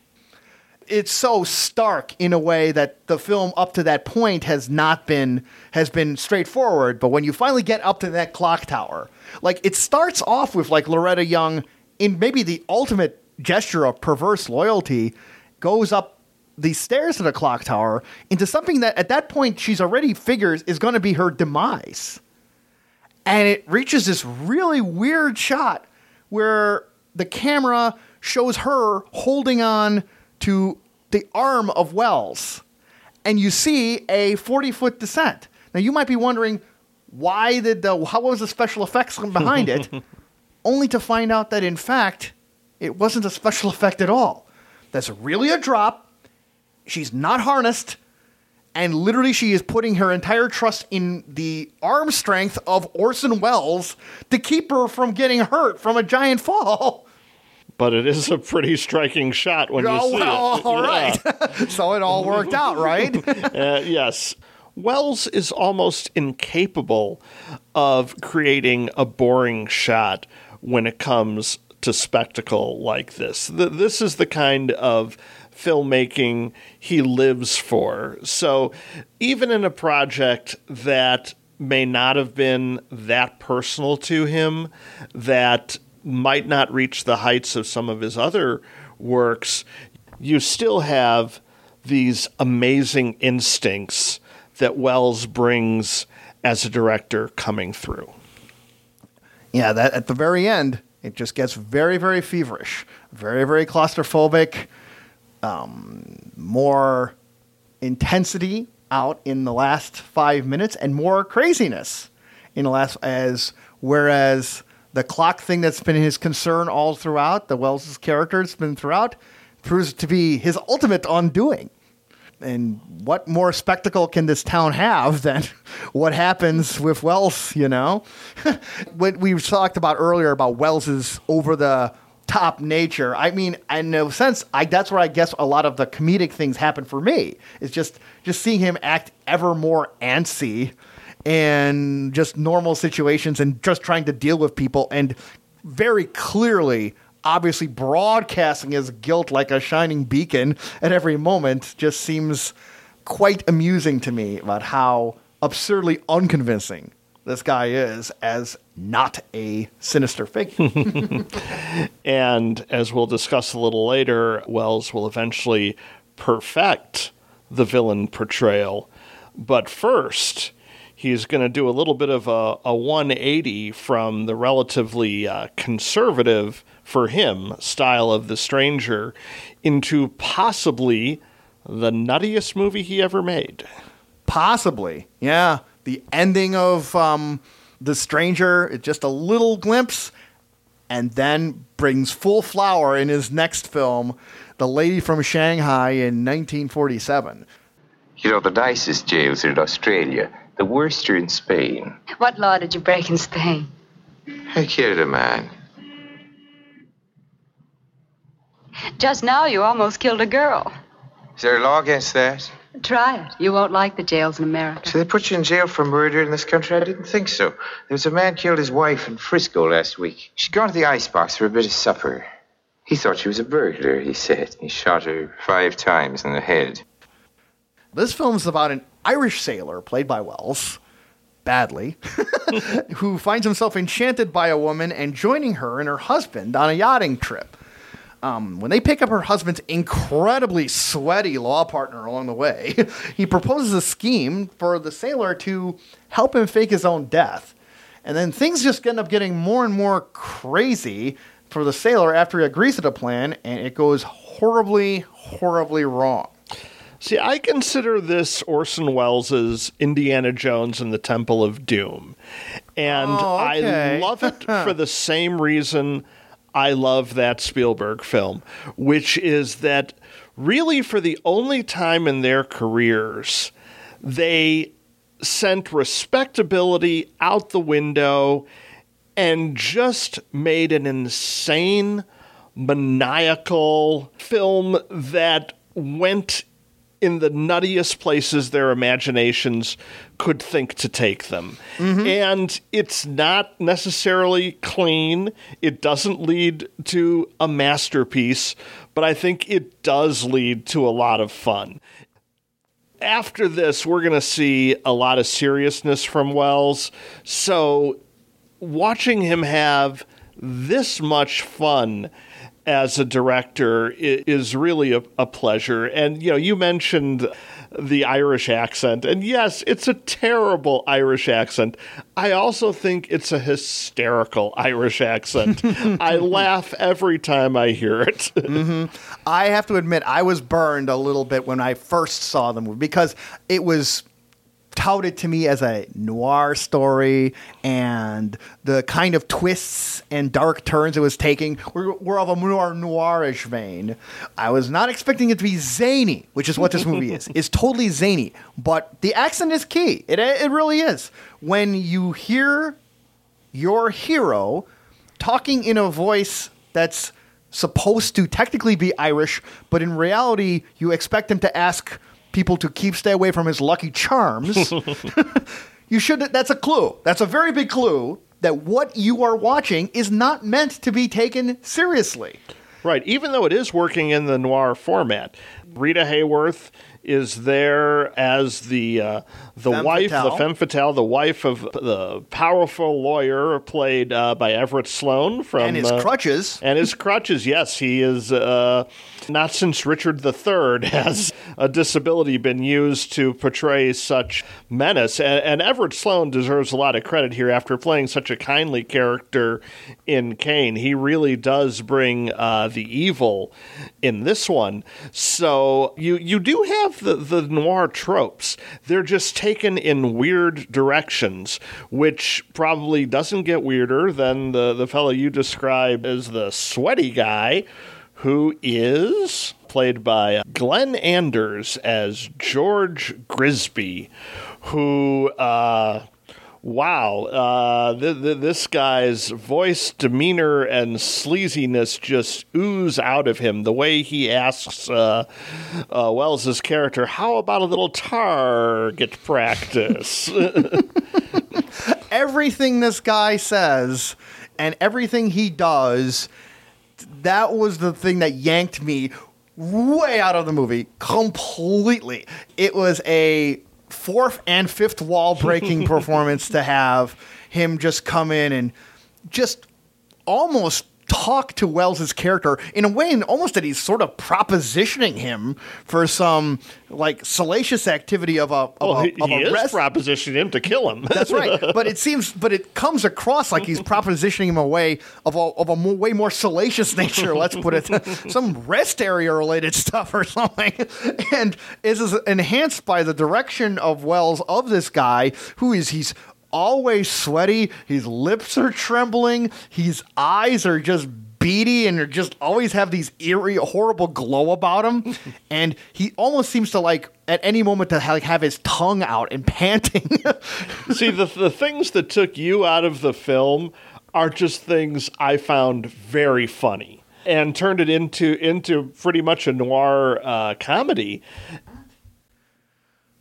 S1: it's so stark in a way that the film up to that point has not been has been straightforward but when you finally get up to that clock tower like it starts off with like loretta young in maybe the ultimate gesture of perverse loyalty goes up the stairs to the clock tower into something that at that point she's already figures is going to be her demise and it reaches this really weird shot where the camera shows her holding on to the arm of Welles, and you see a 40 foot descent. Now, you might be wondering, why did the, how was the special effects behind it? (laughs) Only to find out that, in fact, it wasn't a special effect at all. That's really a drop. She's not harnessed and literally she is putting her entire trust in the arm strength of Orson Welles to keep her from getting hurt from a giant fall.
S4: But it is a pretty striking shot when you
S1: Oh,
S4: see
S1: well,
S4: it.
S1: all
S4: Yeah.
S1: right. (laughs) so it all worked out, right? (laughs)
S4: Uh, yes. Welles is almost incapable of creating a boring shot when it comes to spectacle like this. Th- This is the kind of filmmaking he lives for. So even in a project that may not have been that personal to him, that might not reach the heights of some of his other works, you still have these amazing instincts that Welles brings as a director coming through.
S1: yeah, that at the very end, it just gets very, very feverish, very, very claustrophobic, um, more intensity out in the last five minutes, and more craziness in the last as whereas the clock thing that's been his concern all throughout, the Welles's character has been throughout, proves to be his ultimate undoing. And what more spectacle can this town have than (laughs) what happens with Welles, you know? (laughs) what we talked about earlier about Welles's over the top nature. I mean, in a sense, I that's where I guess a lot of the comedic things happen for me. It's just just seeing him act ever more antsy and just normal situations and just trying to deal with people and very clearly obviously broadcasting his guilt like a shining beacon at every moment just seems quite amusing to me about how absurdly unconvincing this guy is as not a sinister figure. (laughs) (laughs)
S4: And as we'll discuss a little later, Welles will eventually perfect the villain portrayal. But first, he's going to do a little bit of a, a 180 from the relatively uh, conservative, for him, style of The Stranger into possibly the nuttiest movie he ever made.
S1: Possibly, yeah. The ending of um, The Stranger, it's just a little glimpse, and then brings full flower in his next film, The Lady from Shanghai in 1947.
S7: You know, the nicest jails are in Australia. The worst are in Spain.
S8: What law did you break in Spain?
S7: I killed a man.
S8: Just now, you almost killed a girl.
S7: Is there a law against that?
S8: Try it. You won't like the jails in America.
S7: So they put you in jail for murder in this country? I didn't think so. There was a man killed his wife in Frisco last week. She'd gone to the icebox for a bit of supper. He thought she was a burglar, he said. He shot her five times in the head.
S1: This film is about an Irish sailor played by Welles, badly, (laughs) who finds himself enchanted by a woman and joining her and her husband on a yachting trip. Um, when they pick up her husband's incredibly sweaty law partner along the way, (laughs) he proposes a scheme for the sailor to help him fake his own death. And then things just end up getting more and more crazy for the sailor after he agrees to the plan, and it goes horribly, horribly wrong.
S4: See, I consider this Orson Welles' Indiana Jones and the Temple of Doom. And
S1: Oh,
S4: I love it (laughs) for the same reason I love that Spielberg film, which is that really for the only time in their careers, they sent respectability out the window and just made an insane, maniacal film that went in the nuttiest places their imaginations could think to take them. Mm-hmm. And it's not necessarily clean, it doesn't lead to a masterpiece, but I think it does lead to a lot of fun after this, we're going to see a lot of seriousness from Welles. So, watching him have this much fun as a director is really a, a pleasure. And, you know, you mentioned the Irish accent. And yes, it's a terrible Irish accent. I also think it's a hysterical Irish accent. I (laughs) laugh every time I hear it. Mm-hmm.
S1: I have to admit, I was burned a little bit when I first saw the movie because it was touted to me as a noir story and the kind of twists and dark turns it was taking were, were of a more noirish vein. I was not expecting it to be zany, which is what this movie is. It's totally zany, but the accent is key. It, it really is. When you hear your hero talking in a voice that's supposed to technically be Irish, but in reality, you expect him to ask people to keep stay away from his lucky charms. (laughs) (laughs) you should. That's a clue. That's a very big clue that what you are watching is not meant to be taken seriously.
S4: Right, even though it is working in the noir format. Rita Hayworth is there as the uh, the
S1: Femme
S4: wife,
S1: fatale.
S4: the femme fatale, the wife of the powerful lawyer played uh, by Everett Sloane from
S1: And his
S4: uh,
S1: crutches.
S4: and his crutches. Yes, he is uh, not since Richard III (laughs) has a disability been used to portray such menace. And, and Everett Sloane deserves a lot of credit here after playing such a kindly character in Kane. He really does bring uh, the evil in this one. So you you do have the, the noir tropes. They're just taken in weird directions, which probably doesn't get weirder than the, the fellow you describe as the sweaty guy, who is played by Glenn Anders as George Grisby, who uh Wow, uh, th- th- this guy's voice, demeanor, and sleaziness just ooze out of him. The way he asks uh, uh, Welles's character, "How about a little target practice?" (laughs)
S1: Everything this guy says and everything he does, that was the thing that yanked me way out of the movie completely. It was a fourth and fifth wall breaking (laughs) performance to have him just come in and just almost talk to Welles's character in a way and almost that he's sort of propositioning him for some like salacious activity of a of
S4: well,
S1: a,
S4: he,
S1: of
S4: he
S1: a
S4: is
S1: rest-
S4: propositioning him to kill him.
S1: that's right. (laughs) But it seems, but it comes across like he's propositioning him away of a, of a more, way more salacious (laughs) nature. Let's put it, (laughs) some rest area related stuff or something. And is enhanced by the direction of Welles of this guy who is he's always sweaty. His lips are trembling. His eyes are just beady and just always have these eerie, horrible glow about him. (laughs) and he almost seems to like at any moment to like have his tongue out and (laughs) panting.
S4: See, the the things that took you out of the film are just things I found very funny and turned it into into pretty much a noir uh, comedy.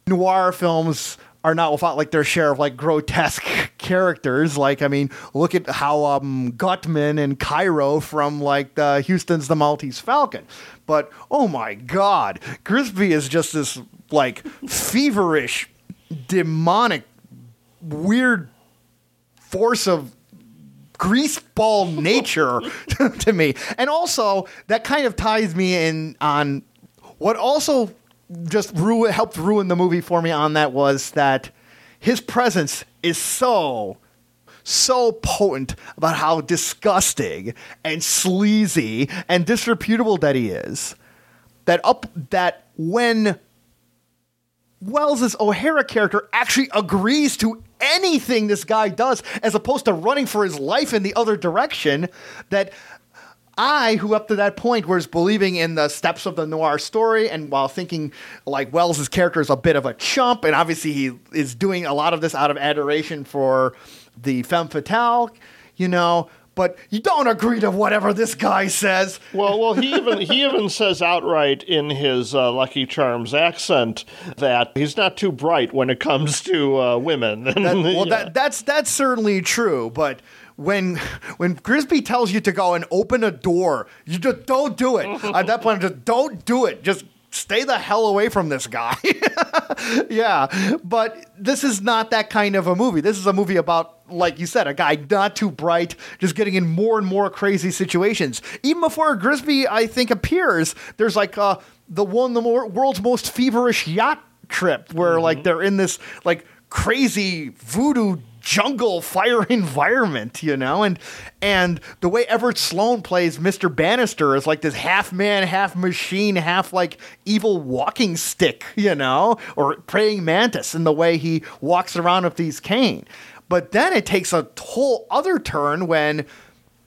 S1: noir films are not without like their share of like grotesque (laughs) characters. Like, I mean, look at how um, Gutman and Cairo from like the Huston's the Maltese Falcon. But oh my God, Grisby is just this like (laughs) feverish, demonic, weird force of greaseball (laughs) nature to me. And also, that kind of ties me in on what also just ru- helped ruin the movie for me on that was that his presence is so so potent about how disgusting and sleazy and disreputable that he is that up that when Welles's O'Hara character actually agrees to anything this guy does as opposed to running for his life in the other direction that I, who up to that point was believing in the steps of the noir story, and while thinking like Welles's character is a bit of a chump, and obviously he is doing a lot of this out of adoration for the femme fatale, you know, but you don't agree to whatever this guy says.
S4: Well, well, he even he even says outright in his uh, Lucky Charms accent that he's not too bright when it comes to uh, women. (laughs)
S1: That, well, that, that's that's certainly true, but when when Grisby tells you to go and open a door, you just don't do it. At that point, just don't do it. Just stay the hell away from this guy. (laughs) yeah, but this is not that kind of a movie. This is a movie about, like you said, a guy not too bright, just getting in more and more crazy situations. Even before Grisby, I think, appears, there's like uh, the one, the more, world's most feverish yacht trip where like they're in this like crazy voodoo jungle fire (laughs) environment, you know, and and the way Everett Sloane plays Mr. Bannister is like this half man, half machine, half like evil walking stick, you know, or praying mantis in the way he walks around with these cane. But then it takes a whole other turn when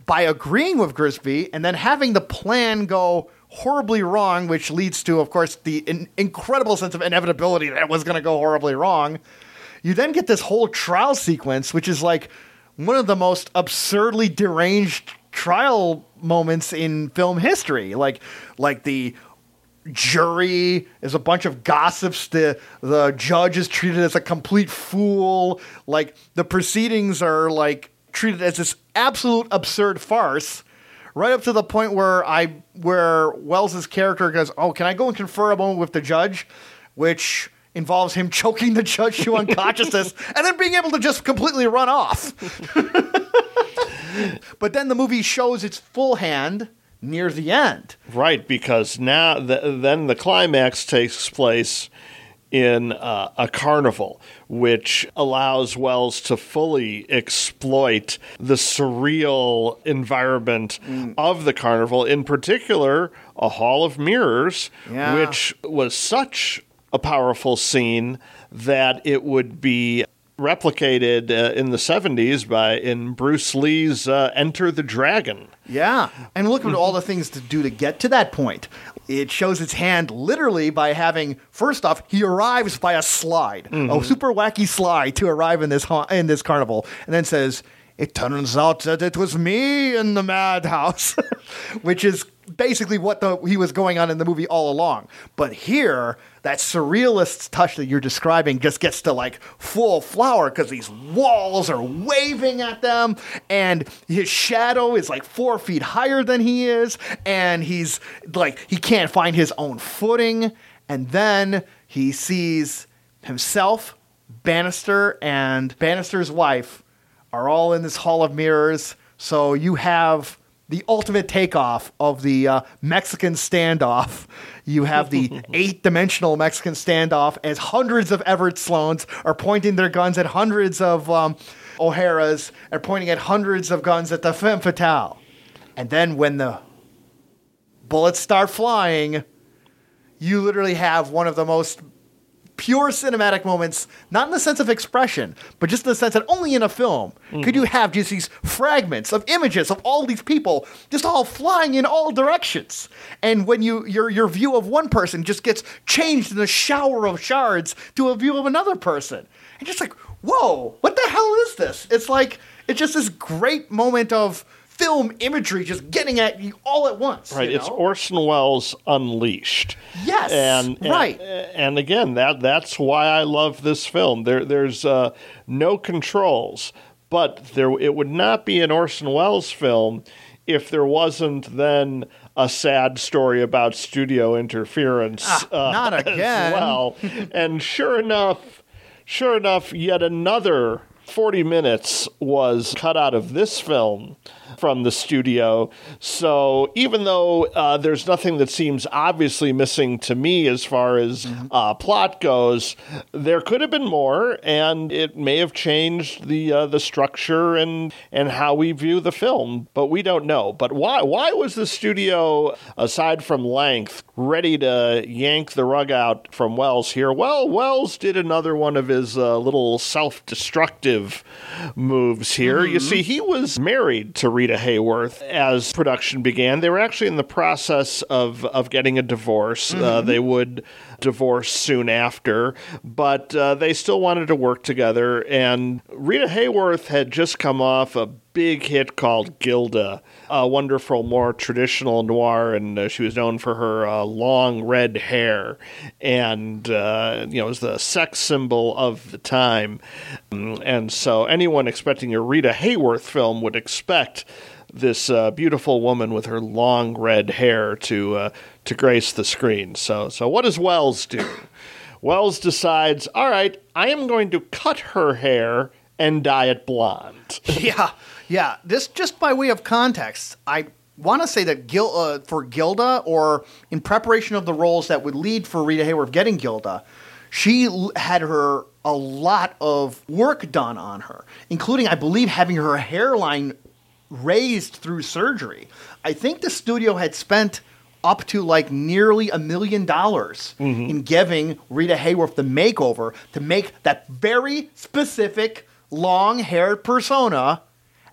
S1: by agreeing with Grisby and then having the plan go horribly wrong, which leads to, of course, the in- incredible sense of inevitability that it was going to go horribly wrong. You then get this whole trial sequence, which is like one of the most absurdly deranged trial moments in film history. Like, like the jury is a bunch of gossips. The the judge is treated as a complete fool. Like the proceedings are like treated as this absolute absurd farce. Right up to the point where I where Welles's character goes, "Oh, can I go and confer a moment with the judge?" Which involves him choking the judge to unconsciousness (laughs) and then being able to just completely run off. (laughs) but then the movie shows its full hand near the end.
S4: Right, because now the, then the climax takes place in uh, a carnival, which allows Welles to fully exploit the surreal environment of the carnival, in particular, a hall of mirrors,
S1: Yeah.
S4: which was such a powerful scene that it would be replicated uh, in the 70s by in Bruce Lee's uh, Enter the Dragon.
S1: Yeah. And look at all the things to do to get to that point. It shows its hand literally by having first off, he arrives by a slide, a super wacky slide to arrive in this ha- in this carnival, and then says, "It turns out that it was me in the madhouse," (laughs) which is basically what the he was going on in the movie all along. But here, that surrealist touch that you're describing just gets to like full flower because these walls are waving at them, and his shadow is like four feet higher than he is, and he's like he can't find his own footing, and then he sees himself, Bannister, and Bannister's wife are all in this hall of mirrors. So you have the ultimate takeoff of the uh, Mexican standoff. You have the (laughs) eight dimensional Mexican standoff as hundreds of Everett Sloanes are pointing their guns at hundreds of um, O'Hara's and pointing at hundreds of guns at the femme fatale. And then when the bullets start flying, you literally have one of the most pure cinematic moments, not in the sense of expression, but just in the sense that only in a film could you mm-hmm. have just these fragments of images of all these people just all flying in all directions. And when you your your view of one person just gets changed in a shower of shards to a view of another person. And just like, whoa, what the hell is this? It's like it's just this great moment of film imagery just getting at you all at once.
S4: Right,
S1: you
S4: it's? Orson Welles unleashed.
S1: Yes,
S4: and, and-
S1: right.
S4: And again, that that's why I love this film. There, there's uh, no controls, but there it would not be an Orson Welles film if there wasn't then a sad story about studio interference.
S1: Ah, (laughs) not
S4: as
S1: again.
S4: well, and sure enough, sure enough, yet another. 40 minutes was cut out of this film from the studio. So even though uh, there's nothing that seems obviously missing to me as far as uh, plot goes, there could have been more, and it may have changed the uh, the structure and and how we view the film. But we don't know. But why why was the studio, aside from length, ready to yank the rug out from Welles here? Well, Welles did another one of his uh, little self-destructive moves here. You see, he was married to Rita Hayworth as production began. They were actually in the process of of getting a divorce. Uh, they would divorce soon after, but uh, they still wanted to work together. And Rita Hayworth had just come off a big hit called Gilda, a wonderful, more traditional noir, and uh, she was known for her uh, long red hair, and uh, you know was the sex symbol of the time. Mm, And so, anyone expecting a Rita Hayworth film would expect this uh, beautiful woman with her long red hair to uh, to grace the screen. So, so what does Welles do? Welles decides, all right, I am going to cut her hair and dye it blonde. (laughs)
S1: yeah, yeah. This just by way of context, I want to say that Gil, uh, for Gilda, or in preparation of the roles that would lead for Rita Hayworth getting Gilda, she l- had her a lot of work done on her, including, I believe, having her hairline raised through surgery. I think the studio had spent up to like nearly a million dollars mm-hmm. in giving Rita Hayworth the makeover to make that very specific long haired persona.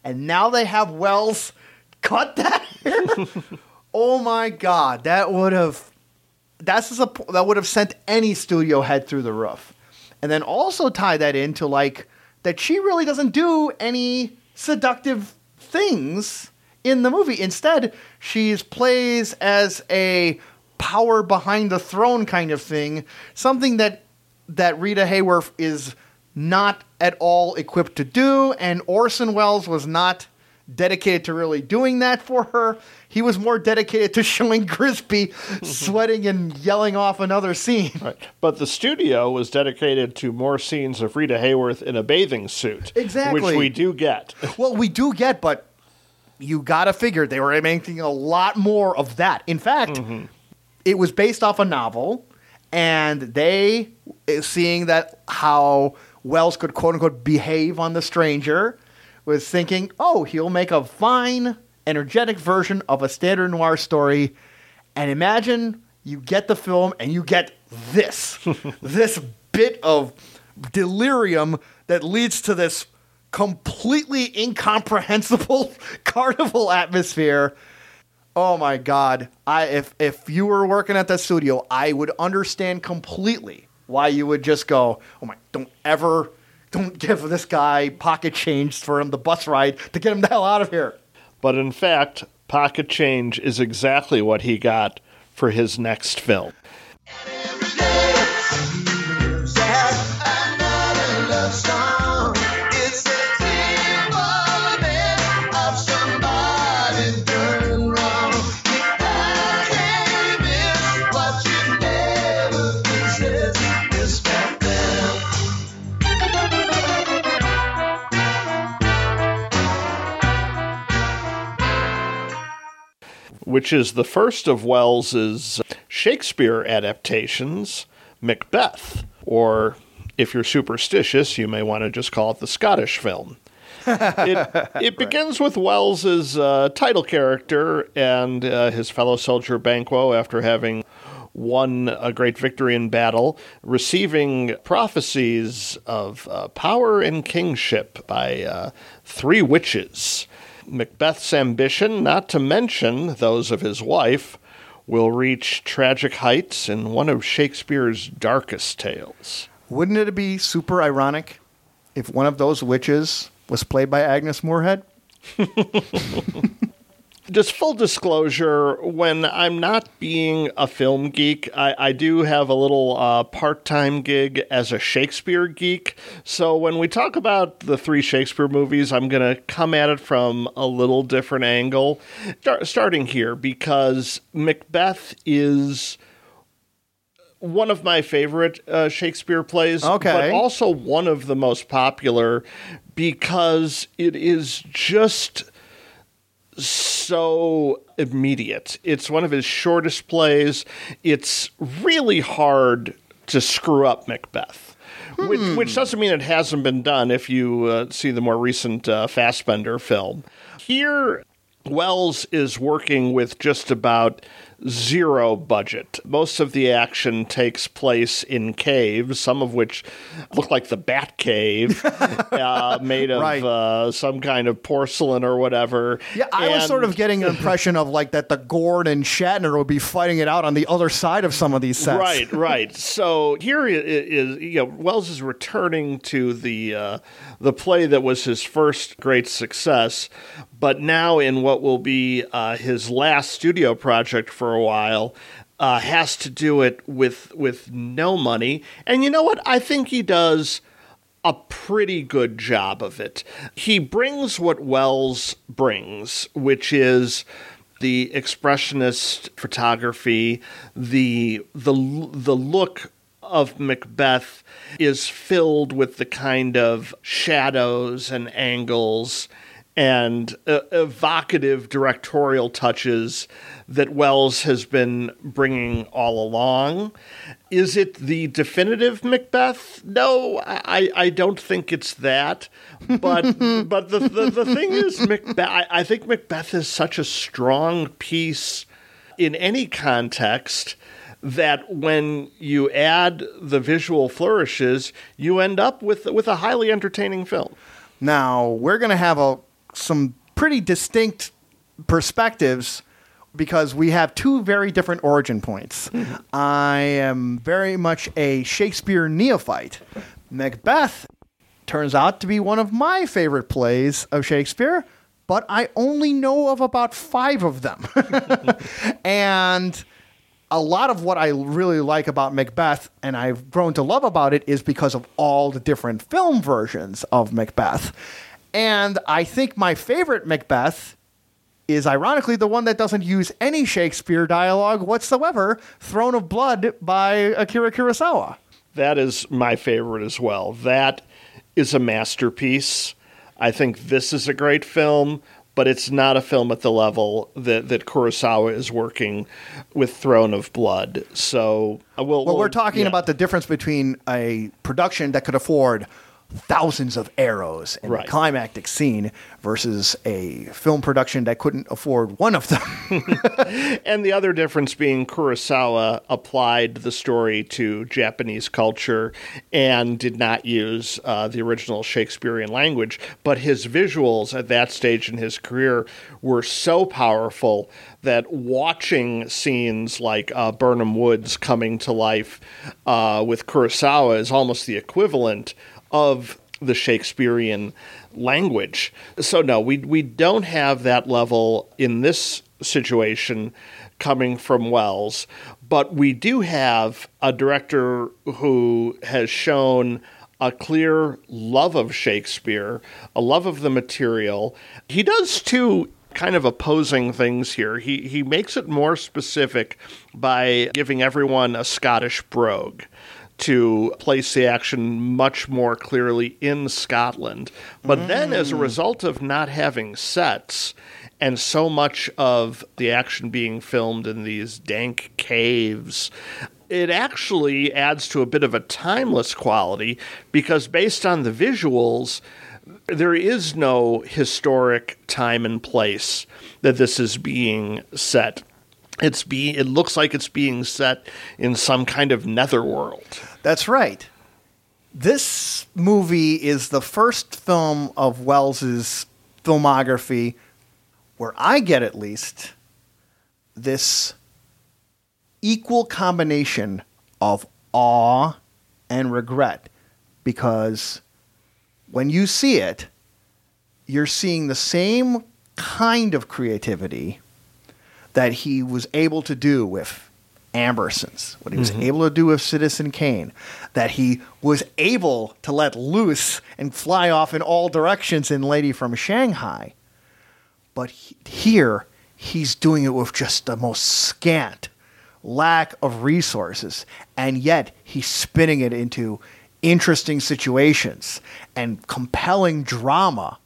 S1: And now they have Welles cut that hair. (laughs) oh my God. That would have. That's a, that would have sent any studio head through the roof. And then also tie that into like that she really doesn't do any seductive things in the movie. Instead, she plays as a power behind the throne kind of thing, something that that Rita Hayworth is not at all equipped to do, and Orson Welles was not dedicated to really doing that for her. He was more dedicated to showing Grisby (laughs) sweating and yelling off another scene.
S4: Right. But the studio was dedicated to more scenes of Rita Hayworth in a bathing suit.
S1: Exactly.
S4: Which we do get. (laughs)
S1: Well, we do get, but you gotta figure they were making a lot more of that. In fact, it was based off a novel, and they, eh, seeing that how Welles could quote unquote behave on the stranger, was thinking, oh, he'll make a fine, energetic version of a standard noir story. And imagine you get the film and you get this, (laughs) this bit of delirium that leads to this completely incomprehensible (laughs) carnival atmosphere. Oh my god. I if if you were working at that studio, I would understand completely why you would just go, "Oh my, don't ever don't give this guy pocket change for him the bus ride to get him the hell out of here."
S4: But in fact, Pocket Change is exactly what he got for his next film. Which is the first of Welles's Shakespeare adaptations, Macbeth, or if you're superstitious, you may want to just call it the Scottish film. (laughs) it it begins with Welles's uh, title character and uh, his fellow soldier Banquo after having won a great victory in battle, receiving prophecies of uh, power and kingship by uh, three witches. Macbeth's ambition, not to mention those of his wife, will reach tragic heights in one of Shakespeare's darkest tales.
S1: Wouldn't it be super ironic if one of those witches was played by Agnes Moorehead? (laughs)
S4: just full disclosure when i'm not being a film geek i, I do have a little uh, part-time gig as a shakespeare geek so when we talk about the three shakespeare movies i'm going to come at it from a little different angle Start, starting here because macbeth is one of my favorite uh, Shakespeare plays,
S1: Okay.
S4: but also one of the most popular because it is just so immediate. It's one of his shortest plays. It's really hard to screw up Macbeth. Which, which doesn't mean it hasn't been done if you uh, see the more recent uh, Fassbender film. Here, Welles is working with just about zero budget. Most of the action takes place in caves, some of which look like the Bat Cave, (laughs) uh, made of
S1: Right.
S4: uh, some kind of porcelain or whatever.
S1: Yeah, I was sort of getting an (laughs) impression of like that the Gorn and Shatner would be fighting it out on the other side of some of these sets.
S4: Right, right. So here is, you know Welles is returning to the uh, the play that was his first great success, but now in what will be uh, his last studio project for a while. Uh, has to do it with with no money, and you know what? I think he does a pretty good job of it. He brings what Welles brings, which is the expressionist photography, the the the look of Macbeth is filled with the kind of shadows and angles and uh, evocative directorial touches that Welles has been bringing all along. Is it the definitive Macbeth? No, I, I don't think it's that. But (laughs) but the, the, the thing is, Macbeth, I, I think Macbeth is such a strong piece in any context that when you add the visual flourishes, you end up with with a highly entertaining film.
S1: Now we're going to have a some pretty distinct perspectives because we have two very different origin points. I am very much a Shakespeare neophyte. Macbeth turns out to be one of my favorite plays of Shakespeare, but I only know of about five of them. (laughs) and a lot of what I really like about Macbeth and I've grown to love about it is because of all the different film versions of Macbeth. And I think my favorite Macbeth is ironically the one that doesn't use any Shakespeare dialogue whatsoever, Throne of Blood by Akira Kurosawa.
S4: That is my favorite as well. That is a masterpiece. I think this is a great film, but it's not a film at the level that, that Kurosawa is working with Throne of Blood. So, uh, we'll,
S1: Well,
S4: we'll-
S1: we're talking
S4: yeah.
S1: about the difference between a production that could afford thousands of arrows in
S4: Right.
S1: a climactic scene versus a film production that couldn't afford one of them. (laughs)
S4: And the other difference being Kurosawa applied the story to Japanese culture and did not use uh, the original Shakespearean language, but his visuals at that stage in his career were so powerful that watching scenes like uh, Birnam Woods coming to life uh, with Kurosawa is almost the equivalent of the Shakespearean language. So no, we we don't have that level in this situation coming from Welles, but we do have a director who has shown a clear love of Shakespeare, a love of the material. He does two kind of opposing things here. He he makes it more specific by giving everyone a Scottish brogue to place the action much more clearly in Scotland. But then, as a mm. result of not having sets and so much of the action being filmed in these dank caves, it actually adds to a bit of a timeless quality because, based on the visuals, there is no historic time and place that this is being set. It's be it looks like it's being set in some kind of netherworld.
S1: That's right. This movie is the first film of Welles's filmography where I get at least this equal combination of awe and regret because when you see it, you're seeing the same kind of creativity that he was able to do with Ambersons, what he was mm-hmm. able to do with Citizen Kane, that he was able to let loose and fly off in all directions in Lady from Shanghai. But he- here, he's doing it with just the most scant lack of resources, and yet he's spinning it into interesting situations and compelling drama.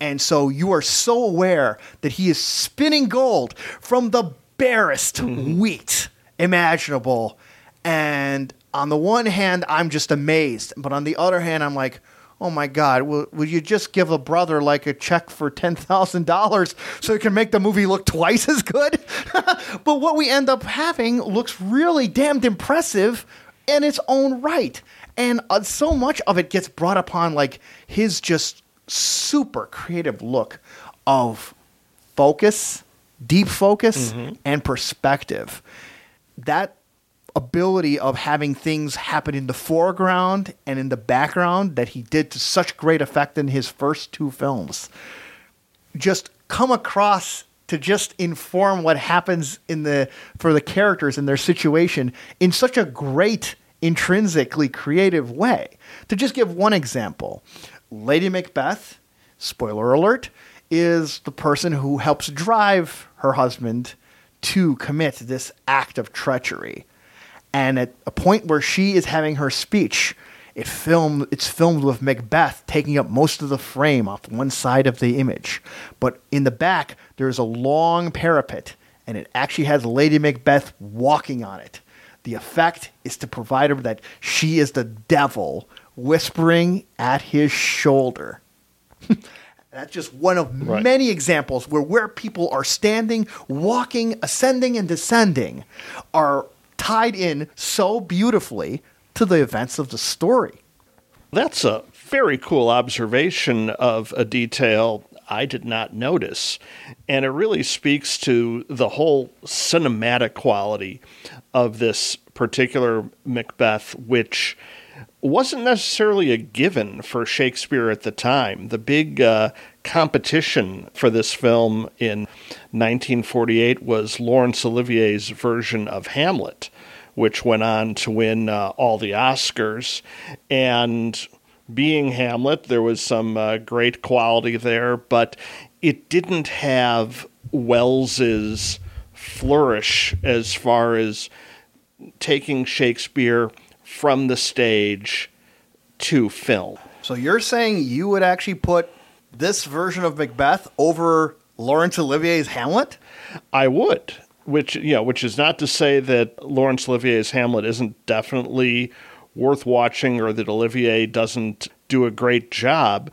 S1: And so you are so aware that he is spinning gold from the barest wheat imaginable. And on the one hand, I'm just amazed. But on the other hand, I'm like, oh my God, will, will you just give a brother like a check for $10,000 so it can make the movie look twice as good? (laughs) but what we end up having looks really damned impressive in its own right. And uh, so much of it gets brought upon like his just super creative look of focus, deep focus, mm-hmm. and perspective. That ability of having things happen in the foreground and in the background that he did to such great effect in his first two films just come across to just inform what happens in the for the characters and their situation in such a great intrinsically creative way. To just give one example, Lady Macbeth, spoiler alert, is the person who helps drive her husband to commit this act of treachery. And at a point where she is having her speech, it film it's filmed with Macbeth taking up most of the frame off one side of the image. But in the back, there's a long parapet, and it actually has Lady Macbeth walking on it. The effect is to provide her that she is the devil whispering at his shoulder. (laughs) That's just one of
S4: Right.
S1: many examples where where people are standing, walking, ascending, and descending are tied in so beautifully to the events of the story.
S4: That's a very cool observation of a detail I did not notice. And it really speaks to the whole cinematic quality of this particular Macbeth, which wasn't necessarily a given for Shakespeare at the time. The big uh, competition for this film in 1948 was Laurence Olivier's version of Hamlet, which went on to win uh, all the Oscars. And being Hamlet, there was some uh, great quality there, but it didn't have Welles's flourish as far as taking Shakespeare from the stage to film.
S1: So you're saying you would actually put this version of Macbeth over Laurence Olivier's Hamlet?
S4: I would, which you know, which is not to say that Laurence Olivier's Hamlet isn't definitely worth watching or that Olivier doesn't do a great job,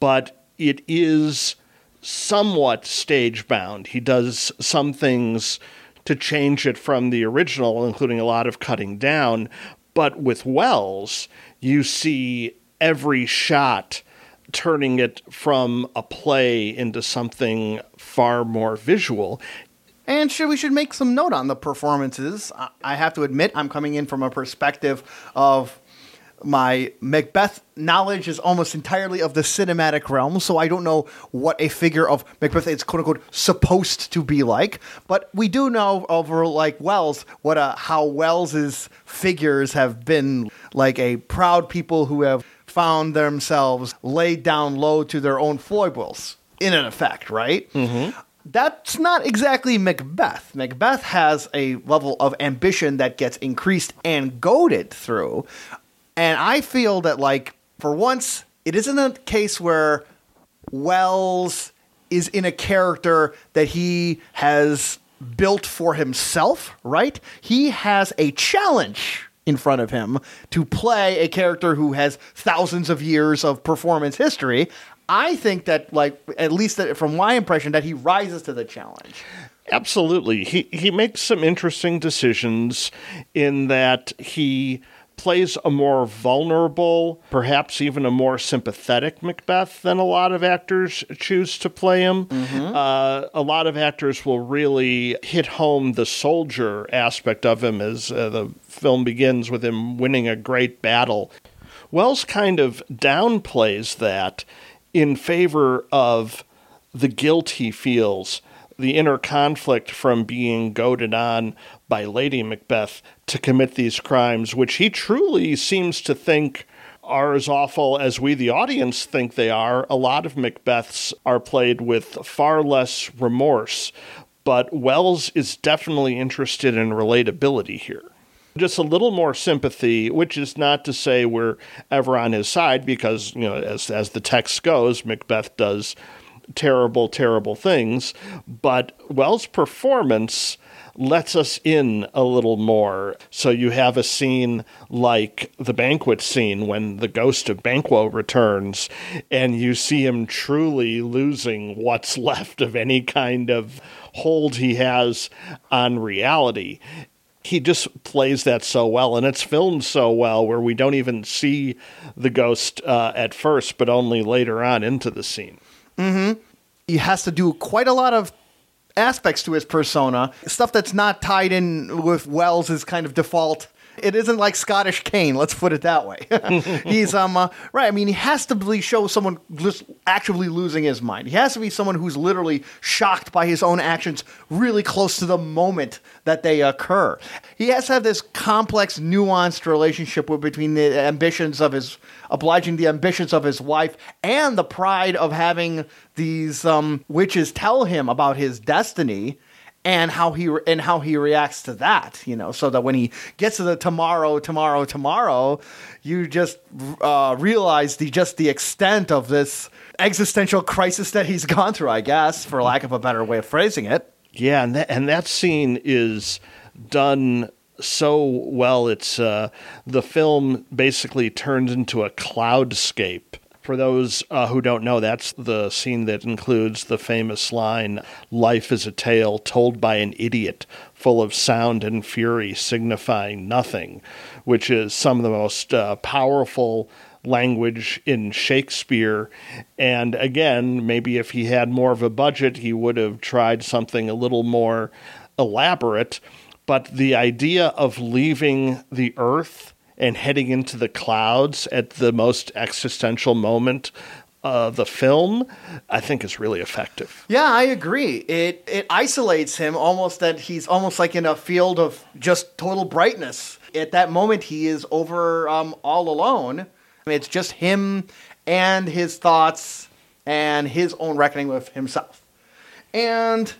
S4: but it is somewhat stage bound. He does some things to change it from the original, including a lot of cutting down. But with Welles, you see every shot turning it from a play into something far more visual.
S1: And we should make some note on the performances. I have to admit, I'm coming in from a perspective of my Macbeth knowledge is almost entirely of the cinematic realm, so I don't know what a figure of Macbeth is quote unquote supposed to be like. But we do know over like Welles what uh, how Welles's figures have been like a proud people who have found themselves laid down low to their own foibles, in an effect, right? that's not exactly Macbeth. Macbeth has a level of ambition that gets increased and goaded through. And I feel that, like, for once, it isn't a case where Welles is in a character that he has built for himself, right? He has a challenge in front of him to play a character who has thousands of years of performance history. I think that, like, at least from my impression, that he rises to the challenge.
S4: Absolutely. He he makes some interesting decisions in that he plays a more vulnerable, perhaps even a more sympathetic Macbeth than a lot of actors choose to play him. Uh, a lot of actors will really hit home the soldier aspect of him as uh, the film begins with him winning a great battle. Welles kind of downplays that in favor of the guilt he feels, the inner conflict from being goaded on by Lady Macbeth to commit these crimes, which he truly seems to think are as awful as we, the audience, think they are. A lot of Macbeths are played with far less remorse, but Welles is definitely interested in relatability here. Just a little more sympathy, which is not to say we're ever on his side, because you know, as as the text goes, Macbeth does terrible, terrible things. But Welles' performance lets us in a little more. So you have a scene like the banquet scene when the ghost of Banquo returns, and you see him truly losing what's (laughs) left of any kind of hold he has on reality. He just plays that so well, and it's filmed so well where we don't even see the ghost uh, at first, but only later on into the scene.
S1: he has to do quite a lot of aspects to his persona, stuff that's not tied in with Welles' kind of default. It isn't like Scottish Kane, let's put it that way. (laughs) He's um uh, right. I mean, he has to really show someone just actually losing his mind. He has to be someone who's literally shocked by his own actions, really close to the moment that they occur. He has to have this complex, nuanced relationship with, between the ambitions of his obliging the ambitions of his wife and the pride of having these um, witches tell him about his destiny and how he re- and how he reacts to that you know so that when he gets to the tomorrow tomorrow tomorrow you just uh, realize the just the extent of this existential crisis that he's (laughs) gone through i guess for lack of a better way of phrasing it
S4: Yeah, and that, and that scene is done so well. It's uh, the film basically turns into a cloudscape. For those uh, who don't know, that's the scene that includes the famous line Life is a tale told by an idiot, full of sound and fury, signifying nothing, which is some of the most uh, powerful language in Shakespeare. And again, maybe if he had more of a budget, he would have tried something a little more elaborate. But the idea of leaving the earth and heading into the clouds at the most existential moment of the film, I think is really effective.
S1: Yeah, I agree. It it isolates him almost that he's almost like in a field of just total brightness. At that moment, he is over um, all alone. I mean, it's just him and his thoughts and his own reckoning with himself. And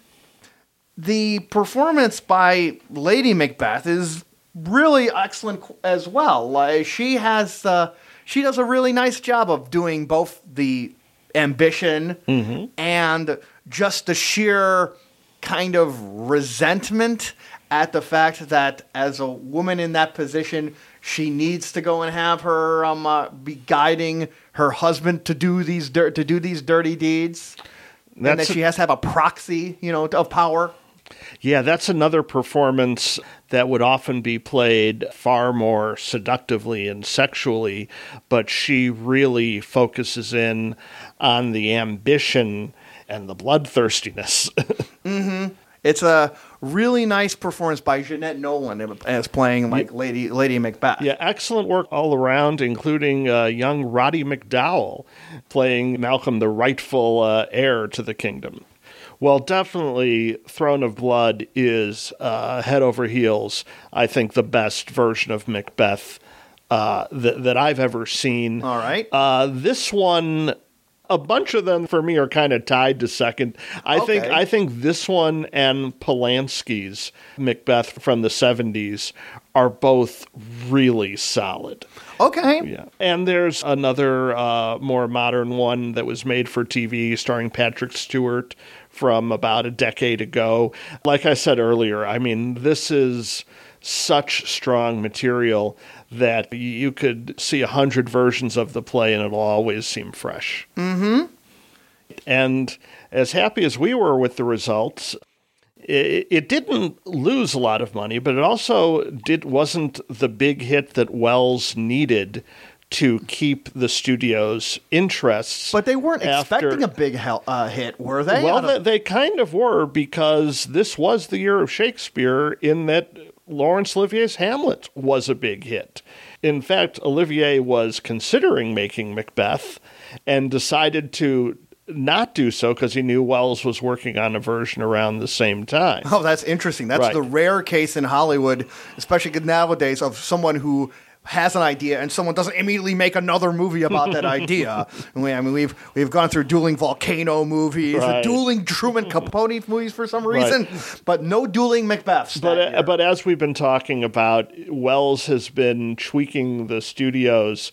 S1: the performance by Lady Macbeth is really excellent as well. Like she has, uh, she does a really nice job of doing both the ambition and just the sheer kind of resentment at the fact that as a woman in that position, she needs to go and have her um, uh, be guiding her husband to do these dir- to do these dirty deeds, and that she has to have a proxy, you know, of power.
S4: Yeah, that's another performance that would often be played far more seductively and sexually, but she really focuses in on the ambition and the bloodthirstiness. (laughs) mm-hmm.
S1: It's a really nice performance by Jeanette Nolan as playing like Lady Lady Macbeth.
S4: yeah, excellent work all around, including uh, young Roddy McDowall playing Malcolm, the rightful uh, heir to the kingdom. Well, definitely, Throne of Blood is uh, head over heels. I think the best version of Macbeth uh, that that I've ever seen.
S1: All right.
S4: Uh, this one, a bunch of them for me are kind of tied to second. I think I think this one and Polanski's Macbeth from the '70s are both really solid.
S1: Okay.
S4: Yeah. And there's another uh, more modern one that was made for TV starring Patrick Stewart from about a decade ago. Like I said earlier, I mean, this is such strong material that you could see a hundred versions of the play and it'll always seem fresh. Mm-hmm. And as happy as we were with the results, it, it didn't lose a lot of money, but it also did wasn't the big hit that Welles needed to keep the studio's interests.
S1: But they weren't
S4: after-
S1: expecting a big uh, hit, were they?
S4: well, they, they kind of were because this was the year of Shakespeare in that Laurence Olivier's Hamlet was a big hit. In fact, Olivier was considering making Macbeth, and decided to not do so because he knew Welles was working on a version around the same time.
S1: Oh, that's interesting. That's
S4: Right.
S1: the rare case in Hollywood, especially nowadays, of someone who has an idea and someone doesn't immediately make another movie about that (laughs) idea. We, I mean, we've we've gone through dueling volcano movies,
S4: Right.
S1: dueling Truman Capote (laughs) movies for some
S4: Right.
S1: reason, but no dueling Macbeths.
S4: But uh, but as we've been talking about, Welles has been tweaking the studios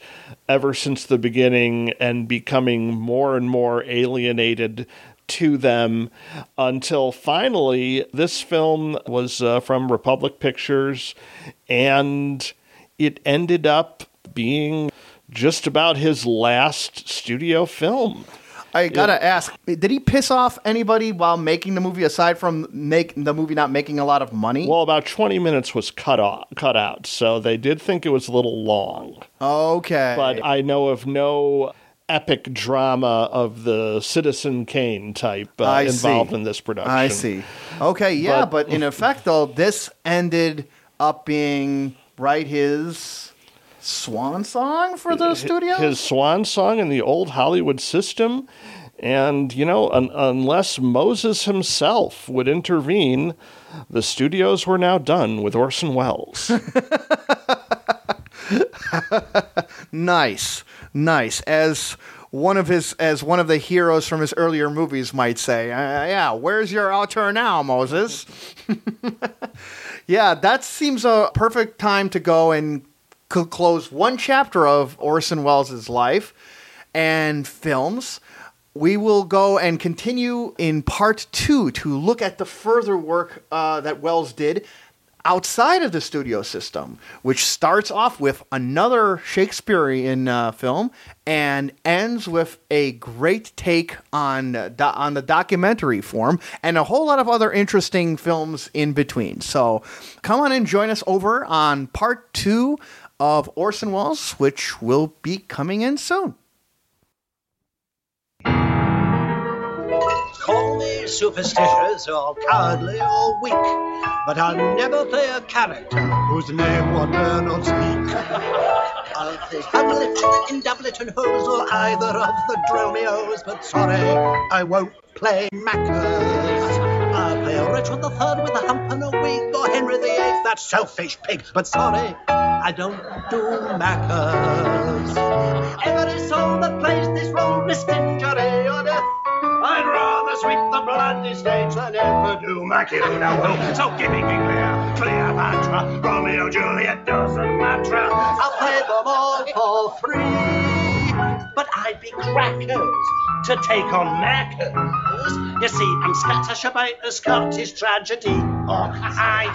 S4: ever since the beginning and becoming more and more alienated to them until finally this film was uh, from Republic Pictures and it ended up being just about his last studio film.
S1: I gotta ask, did he piss off anybody while making the movie aside from make the movie not making a lot of money?
S4: Well, about 20 minutes was cut off, cut out, so they did think it was a little long.
S1: okay,
S4: But I know of no epic drama of the Citizen Kane type uh, involved
S1: see.
S4: in this production.
S1: I see. Okay, yeah,
S4: But-
S1: but, in effect, though, this ended up being right his swan song for the studio.
S4: His swan song in the old Hollywood system. And, you know, un- unless Moses himself would intervene, the studios were now done with Orson Welles. (laughs)
S1: nice, nice. As one of his, as one of the heroes from his earlier movies might say, uh, "Yeah, where's your altar now, Moses?" (laughs) yeah, that seems a perfect time to go and c- close one chapter of Orson Welles' life and films. We will go and continue in part two to look at the further work uh, that Welles did outside of the studio system, which starts off with another Shakespearean uh, film and ends with a great take on uh, do- on the documentary form and a whole lot of other interesting films in between. So come on and join us over on part two of Orson Welles, which will be coming in soon.
S9: Call me superstitious or cowardly or weak, but I'll never play a character whose name one dare not speak. (laughs) I'll play Hamlet in Doublet and Hose or either of the Dromios, but sorry, I won't play Mackers. I'll play Richard the Third with a hump and a wig, or Henry the Eighth, that selfish pig, but sorry, I don't do Mackers. Every soul that plays this role risked injury or death. I'd rather sweep the bloody stage than ever do Machiavelli will. So give me King Lear, Cleopatra, Romeo, Juliet, doesn't matter. I'll play them all for free. But I'd be crackers to take on Mackers. You see, I'm scattershot about the Scottish tragedy. Oh, or I